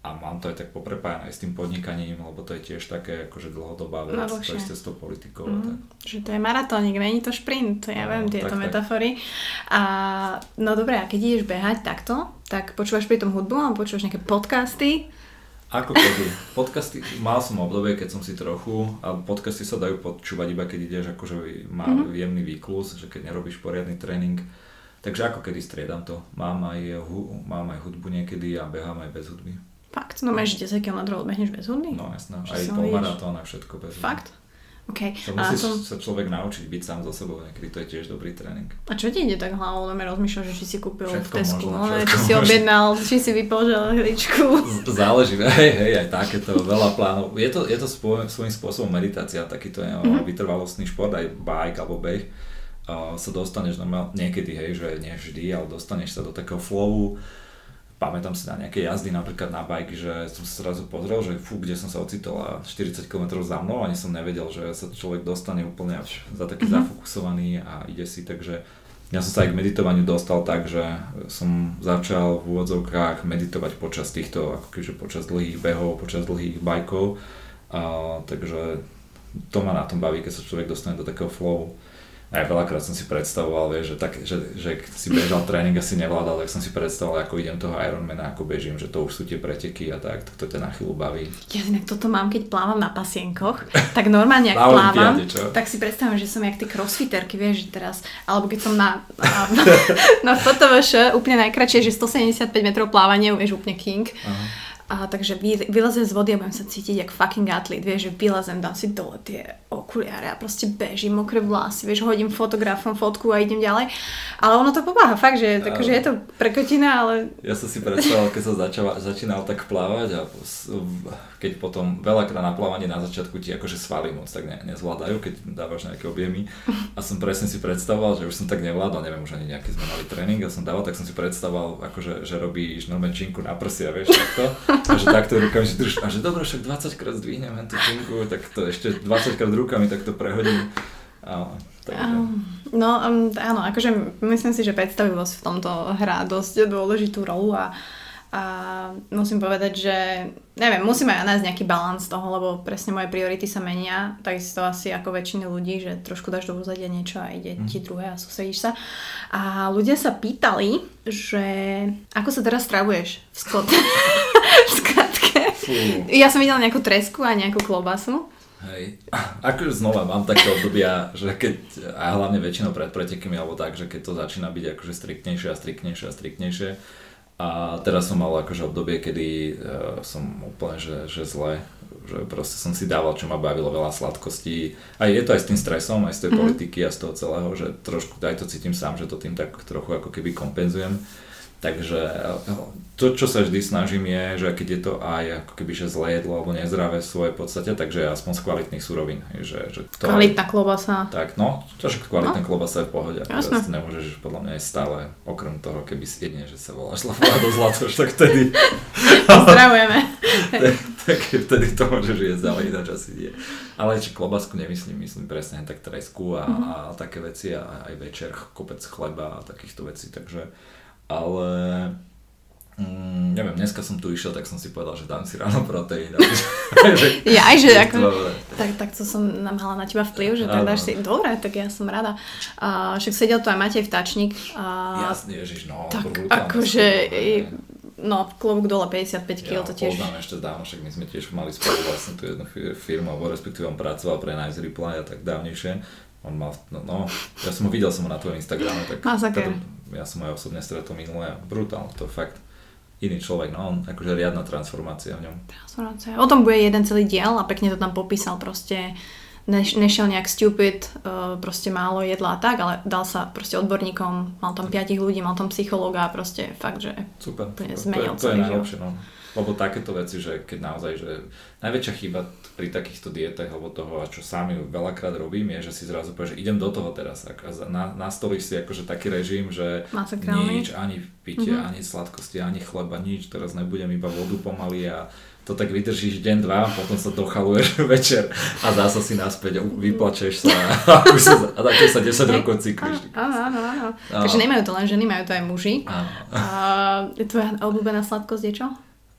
S2: a mám to aj tak poprepájané aj s tým podnikaním, lebo to je tiež také akože dlhodobá vec, no, to je s tou politikou. Mm, tak.
S1: Že to je maratónik, není to šprint, ja no, viem tieto tak, metafory. A, no dobre, a keď ideš behať takto, tak počúvaš pri tom hudbu alebo počúvaš nejaké podcasty?
S2: Ako kedy. Podcasty, mal som obdobie, keď som si trochu, ale podcasty sa dajú počúvať iba keď ideš akože má mm-hmm. jemný výklus, že keď nerobíš poriadny tréning. Takže ako kedy striedam to. Mám aj, hu, mám aj hudbu niekedy a behám aj bez hudby.
S1: Fakt? No máš 10 km odbehneš bez hudby?
S2: No jasné, aj polmaratón a všetko bez hudby.
S1: Fakt? Okay.
S2: To musí to... sa človek naučiť byť sám so sebou, niekedy to je tiež dobrý tréning.
S1: A čo ti ide tak hlavou? No rozmýšľam, že či si kúpil všetko v Tesku, možno, no, či si objednal, či si vypožel hličku.
S2: Záleží, hej, hej, aj takéto, veľa plánov. Je to, je to svoj, svojím spôsobom meditácia, takýto je mm-hmm. vytrvalostný šport, aj bike alebo beh. Uh, sa dostaneš normálne, niekedy, hej, že nie vždy, ale dostaneš sa do takého flowu, pamätám si na nejaké jazdy, napríklad na bike, že som sa zrazu pozrel, že fú, kde som sa ocitol a 40 km za mnou, ani som nevedel, že sa človek dostane úplne až za taký mm-hmm. zafokusovaný a ide si, takže ja som sa aj k meditovaniu dostal tak, že som začal v úvodzovkách meditovať počas týchto, ako keďže počas dlhých behov, počas dlhých bajkov, a, takže to ma na tom baví, keď sa človek dostane do takého flow aj veľakrát som si predstavoval, vieš, že, tak, že, že si bežal tréning a si nevládal, tak som si predstavoval, ako idem toho Ironmana, ako bežím, že to už sú tie preteky a tak, tak to ťa na chvíľu baví.
S1: Ja inak toto mám, keď plávam na pasienkoch, tak normálne, ak plávam, tak si predstavím, že som jak tie crossfiterky, vieš, že teraz, alebo keď som na, na, na FOTVŠ, úplne najkračšie, že 175 metrov plávanie, vieš, úplne king. Aha a takže vylezem z vody a budem sa cítiť jak fucking atlet, vieš, že vylezem, dám si dole tie okuliare a proste bežím, mokré vlasy, vieš, hodím fotografom fotku a idem ďalej. Ale ono to pomáha, fakt, že, tak, že je to prekotina, ale...
S2: Ja som si predstavoval, keď som začal, začínal tak plávať a keď potom veľakrát na plávanie na začiatku ti akože svaly moc tak ne, nezvládajú, keď dávaš nejaké objemy. A som presne si predstavoval, že už som tak nevládal, neviem už ani nejaký sme mali tréning a som dával, tak som si predstavoval, akože, že robíš normálne činku na prsia, vieš, takto a že takto rukami si drž, a že dobre, však 20 krát zdvihnem tú činku, tak to ešte 20 krát rukami takto prehodím. A, takže.
S1: No um, áno, akože myslím si, že predstavivosť v tomto hrá dosť dôležitú rolu a A musím povedať, že neviem, musíme aj nájsť nejaký balans toho, lebo presne moje priority sa menia, takisto asi ako väčšiny ľudí, že trošku dáš do úzadia niečo a ide mm. ti druhé a susedíš sa. A ľudia sa pýtali, že ako sa teraz stravuješ v skot. v skratke. Ja som videla nejakú tresku a nejakú klobasu.
S2: Hej. Akože znova mám také obdobia, že keď, a hlavne väčšinou pred pretekmi alebo tak, že keď to začína byť akože striktnejšie a striktnejšie a striktnejšie, a teraz som mal akože obdobie, kedy uh, som úplne, že, že zle, že proste som si dával, čo ma bavilo, veľa sladkostí. A je to aj s tým stresom, aj z tej mm-hmm. politiky a z toho celého, že trošku aj to cítim sám, že to tým tak trochu ako keby kompenzujem. Takže to, čo sa vždy snažím je, že keď je to aj ako keby že zlé jedlo alebo nezdravé v svojej podstate, takže aspoň z kvalitných surovín. Že, že to
S1: Kvalitná klobasa.
S2: Tak, no, to, že kvalitná no. klobasa je v pohode. Jasne. Nemôžeš podľa mňa aj stále, okrem toho, keby si jedne, že sa voláš do Zlatoš, tak vtedy...
S1: Pozdravujeme.
S2: tak vtedy to môžeš jesť, ale ináč asi nie. Ale či klobasku nemyslím, myslím presne tak tresku a, mm-hmm. a také veci a aj večer kopec chleba a takýchto vecí, takže ale mm, neviem, dneska som tu išiel, tak som si povedal, že dám si ráno proteín.
S1: ja aj, že ako, tak, tak to som mala na teba vplyv, že tak dáš si, dobre, tak ja som rada. Uh, však sedel tu aj Matej Vtačník.
S2: Uh, Jasne, ježiš, no.
S1: Tak akože, no, klobúk dole 55 kg, ja, to tiež.
S2: Ja ešte dávno, však my sme tiež mali spolu vlastne tu jednu firmu, alebo respektíve on pracoval pre Nice Reply a tak dávnejšie. On mal, no, no ja som ho videl som ho na tvojom Instagrame, tak
S1: Masaker
S2: ja som aj osobne stretol minulé brutálne, to fakt iný človek, no on akože riadna transformácia v ňom.
S1: Transformácia. O tom bude jeden celý diel a pekne to tam popísal proste neš, nešiel nejak stupid, uh, proste málo jedla a tak, ale dal sa proste odborníkom, mal tam piatich ľudí, mal tam psychológa a proste fakt, že
S2: Super, zmenil to, je, to je najlepšie, no. Lebo takéto veci, že keď naozaj, že najväčšia chyba pri takýchto dietách alebo toho, a čo sami veľakrát robím, je, že si zrazu povieš, že idem do toho teraz. A na, nastolíš si akože taký režim, že
S1: Masakrálny.
S2: nič, ani pitie, mm-hmm. ani sladkosti, ani chleba, nič, teraz nebudem iba vodu pomaly a to tak vydržíš deň, dva, potom sa dochaluješ večer a zase si naspäť, vyplačeš sa a, a takto sa 10 rokov cyklíš.
S1: Áno, áno, áno. Takže nemajú to len ženy, majú to aj muži. Áno. A, tvoja obľúbená sladkosť je čo?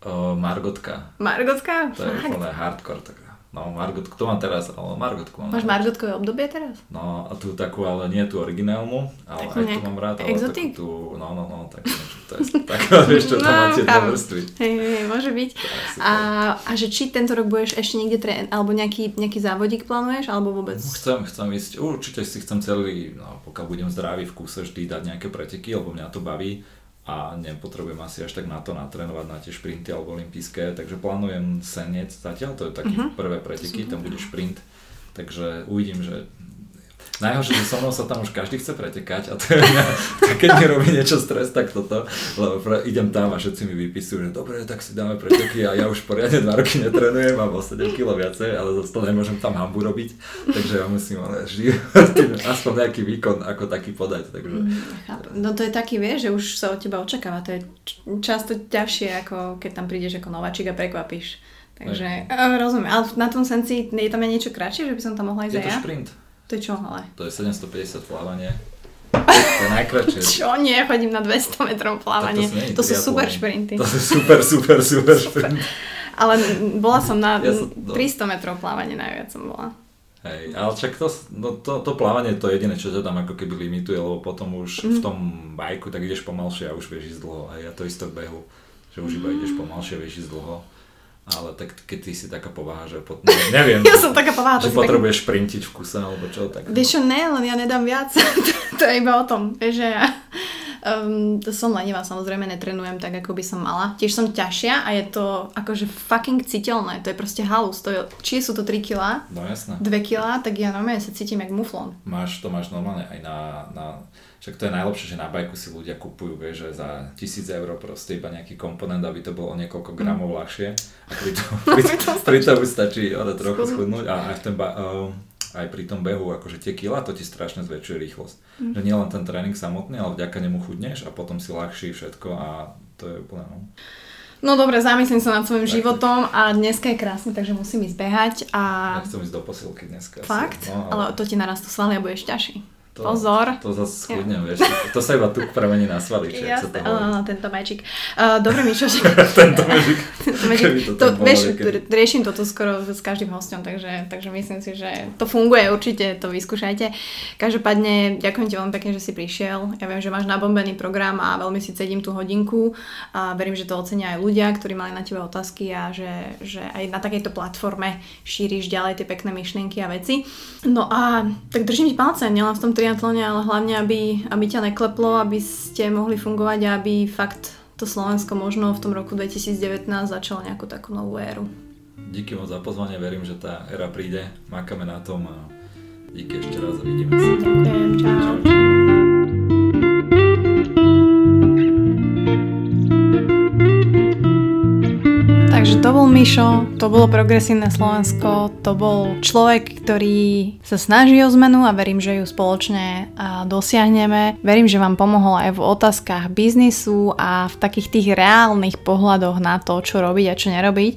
S2: O, Margotka.
S1: Margotka?
S2: To je úplne hardcore taká. No, Margotku, to mám teraz, ale Margotku mám.
S1: Máš Margotkové obdobie teraz?
S2: No, a tu takú, ale nie tú originálnu, ale takú aj tu mám rád, ale exotik? takú tú, no, no, no, tak, to je tak, vieš čo, tam no, máte dva vrstvy.
S1: Hej, hej, môže byť. A, a že či tento rok budeš ešte niekde tre, alebo nejaký, nejaký závodík plánuješ, alebo vôbec?
S2: Chcem, chcem ísť, určite si chcem celý, no, pokiaľ budem zdravý v kúse, vždy dať nejaké preteky, lebo mňa to baví a nepotrebujem asi až tak na to natrénovať na tie šprinty alebo olympijské, takže plánujem senec zatiaľ, to je také uh-huh. prvé preteky, tam bude šprint, takže uvidím, že Najhoršie, že so mnou sa tam už každý chce pretekať a to je mňa, keď mi robí niečo stres, tak toto, lebo idem tam a všetci mi vypisujú, že dobre, tak si dáme preteky a ja už poriadne dva roky netrenujem, mám o 7 kg viacej, ale zase to nemôžem tam hambu robiť, takže ja musím ale vždy aspoň nejaký výkon ako taký podať. Takže...
S1: Mm, no to je taký, vieš, že už sa od teba očakáva, to je často ťažšie, ako keď tam prídeš ako nováčik a prekvapíš. Takže uh, rozumiem, ale na tom senci je tam niečo kratšie, že by som tam mohla ísť
S2: Je to šprint.
S1: To je čo ale?
S2: To je 750 plávanie. To je najkračšie.
S1: čo nie, chodím na 200 metrov plávanie. To, to sú super šprinty.
S2: To sú super, super, super, super. šprinty.
S1: Ale bola som na ja som, no. 300 metrov plávanie najviac som bola.
S2: Hej, ale čak to, no to, to plávanie to je jediné, čo ťa tam ako keby limituje, lebo potom už mm. v tom bajku tak ideš pomalšie a už vieš ísť dlho. A ja to isto v behu, že už iba ideš pomalšie, vieš ísť dlho. Ale tak keď ty si taká povaha, že pot... neviem,
S1: ja som taká povaha,
S2: že potrebuješ tak... šprintiť v kuse alebo čo, tak...
S1: Vieš čo, ne, len ja nedám viac, to je iba o tom, vieš, že ja um, to som lenivá, samozrejme netrenujem tak, ako by som mala. Tiež som ťažšia a je to akože fucking citeľné, to je proste halus, to je, či sú to 3 kg,
S2: no, jasné.
S1: 2 kg, tak ja normálne sa cítim jak muflon.
S2: Máš, to máš normálne aj na, na však to je najlepšie, že na bajku si ľudia kupujú, vieš, že za tisíc eur proste iba nejaký komponent, aby to bolo o niekoľko gramov mm. ľahšie. A pri tom, pri, pri tom stačí ale trochu schudnúť a aj, v ten ba, uh, aj pri tom behu, akože tie kila, to ti strašne zväčšuje rýchlosť. Mm. Že nie len ten tréning samotný, ale vďaka nemu chudneš a potom si ľahší všetko a to je úplne no.
S1: No dobre, zamyslím sa nad svojim tak, životom a dneska je krásne, takže musím ísť behať a...
S2: Ja chcem ísť do posilky dneska.
S1: Fakt? no, ale... ale to ti narastú svaly a budeš ťažší.
S2: To,
S1: Pozor.
S2: To zase schudnem, vieš. To sa iba tu premení na svaly, či
S1: Jasné, áno, tento magic. Uh, dobre, Mišo, že...
S2: tento magic. tento
S1: magic. To, to vieš, kedy. riešim toto skoro s každým hostom, takže, takže myslím si, že to funguje, určite to vyskúšajte. Každopádne, ďakujem ti veľmi pekne, že si prišiel. Ja viem, že máš nabombený program a veľmi si cedím tú hodinku a verím, že to ocenia aj ľudia, ktorí mali na teba otázky a že, že aj na takejto platforme šíriš ďalej tie pekné myšlienky a veci. No a tak držím ti palce, nielen v tom triatlone, ale hlavne, aby, aby ťa nekleplo, aby ste mohli fungovať a aby fakt to Slovensko možno v tom roku 2019 začalo nejakú takú novú éru.
S2: Díky moc za pozvanie, verím, že tá éra príde, makáme na tom a díky ešte raz a vidíme sa.
S1: Ďakujem, čau. čau, čau. Takže to bol Mišo, to bolo Progresívne Slovensko, to bol človek, ktorý sa snaží o zmenu a verím, že ju spoločne dosiahneme. Verím, že vám pomohol aj v otázkach biznisu a v takých tých reálnych pohľadoch na to, čo robiť a čo nerobiť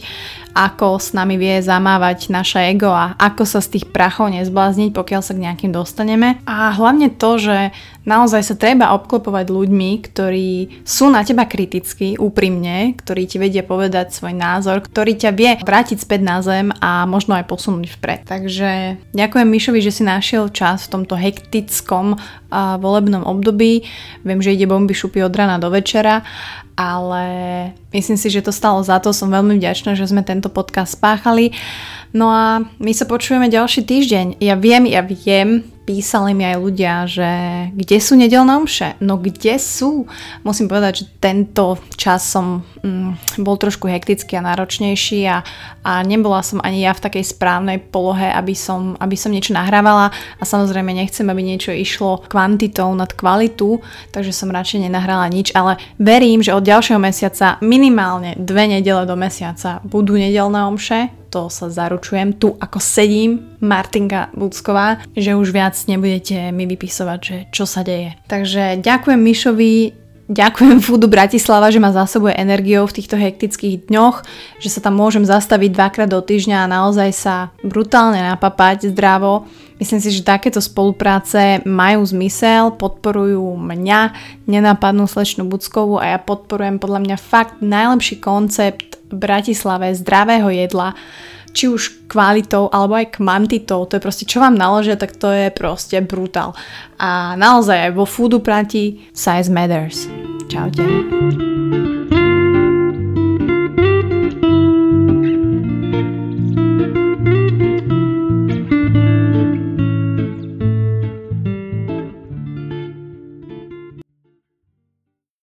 S1: ako s nami vie zamávať naše ego a ako sa z tých prachov nezblázniť, pokiaľ sa k nejakým dostaneme. A hlavne to, že naozaj sa treba obklopovať ľuďmi, ktorí sú na teba kritickí, úprimne, ktorí ti vedia povedať svoj názor, ktorý ťa vie vrátiť späť na zem a možno aj posunúť vpred. Takže ďakujem Mišovi, že si našiel čas v tomto hektickom uh, volebnom období. Viem, že ide bomby šupy od rana do večera ale myslím si, že to stalo za to. Som veľmi vďačná, že sme tento podcast spáchali. No a my sa počujeme ďalší týždeň. Ja viem, ja viem, písali mi aj ľudia, že kde sú nedelné omše? No kde sú? Musím povedať, že tento čas som mm, bol trošku hektický a náročnejší a, a nebola som ani ja v takej správnej polohe, aby som, aby som niečo nahrávala a samozrejme nechcem, aby niečo išlo kvantitou nad kvalitu, takže som radšej nenahrala nič, ale verím, že od ďalšieho mesiaca minimálne dve nedele do mesiaca budú nedelné omše, to sa zaručujem, tu ako sedím, Martinka Bucková, že už viac nebudete mi vypisovať, že čo sa deje. Takže ďakujem Mišovi, Ďakujem Foodu Bratislava, že ma zásobuje energiou v týchto hektických dňoch, že sa tam môžem zastaviť dvakrát do týždňa a naozaj sa brutálne napapať zdravo. Myslím si, že takéto spolupráce majú zmysel, podporujú mňa, nenápadnú slečnú Buckovú a ja podporujem podľa mňa fakt najlepší koncept v Bratislave zdravého jedla, či už kvalitou alebo aj kvantitou, to je proste čo vám naložia, tak to je proste brutál. A naozaj aj vo foodu platí size matters. Čaute.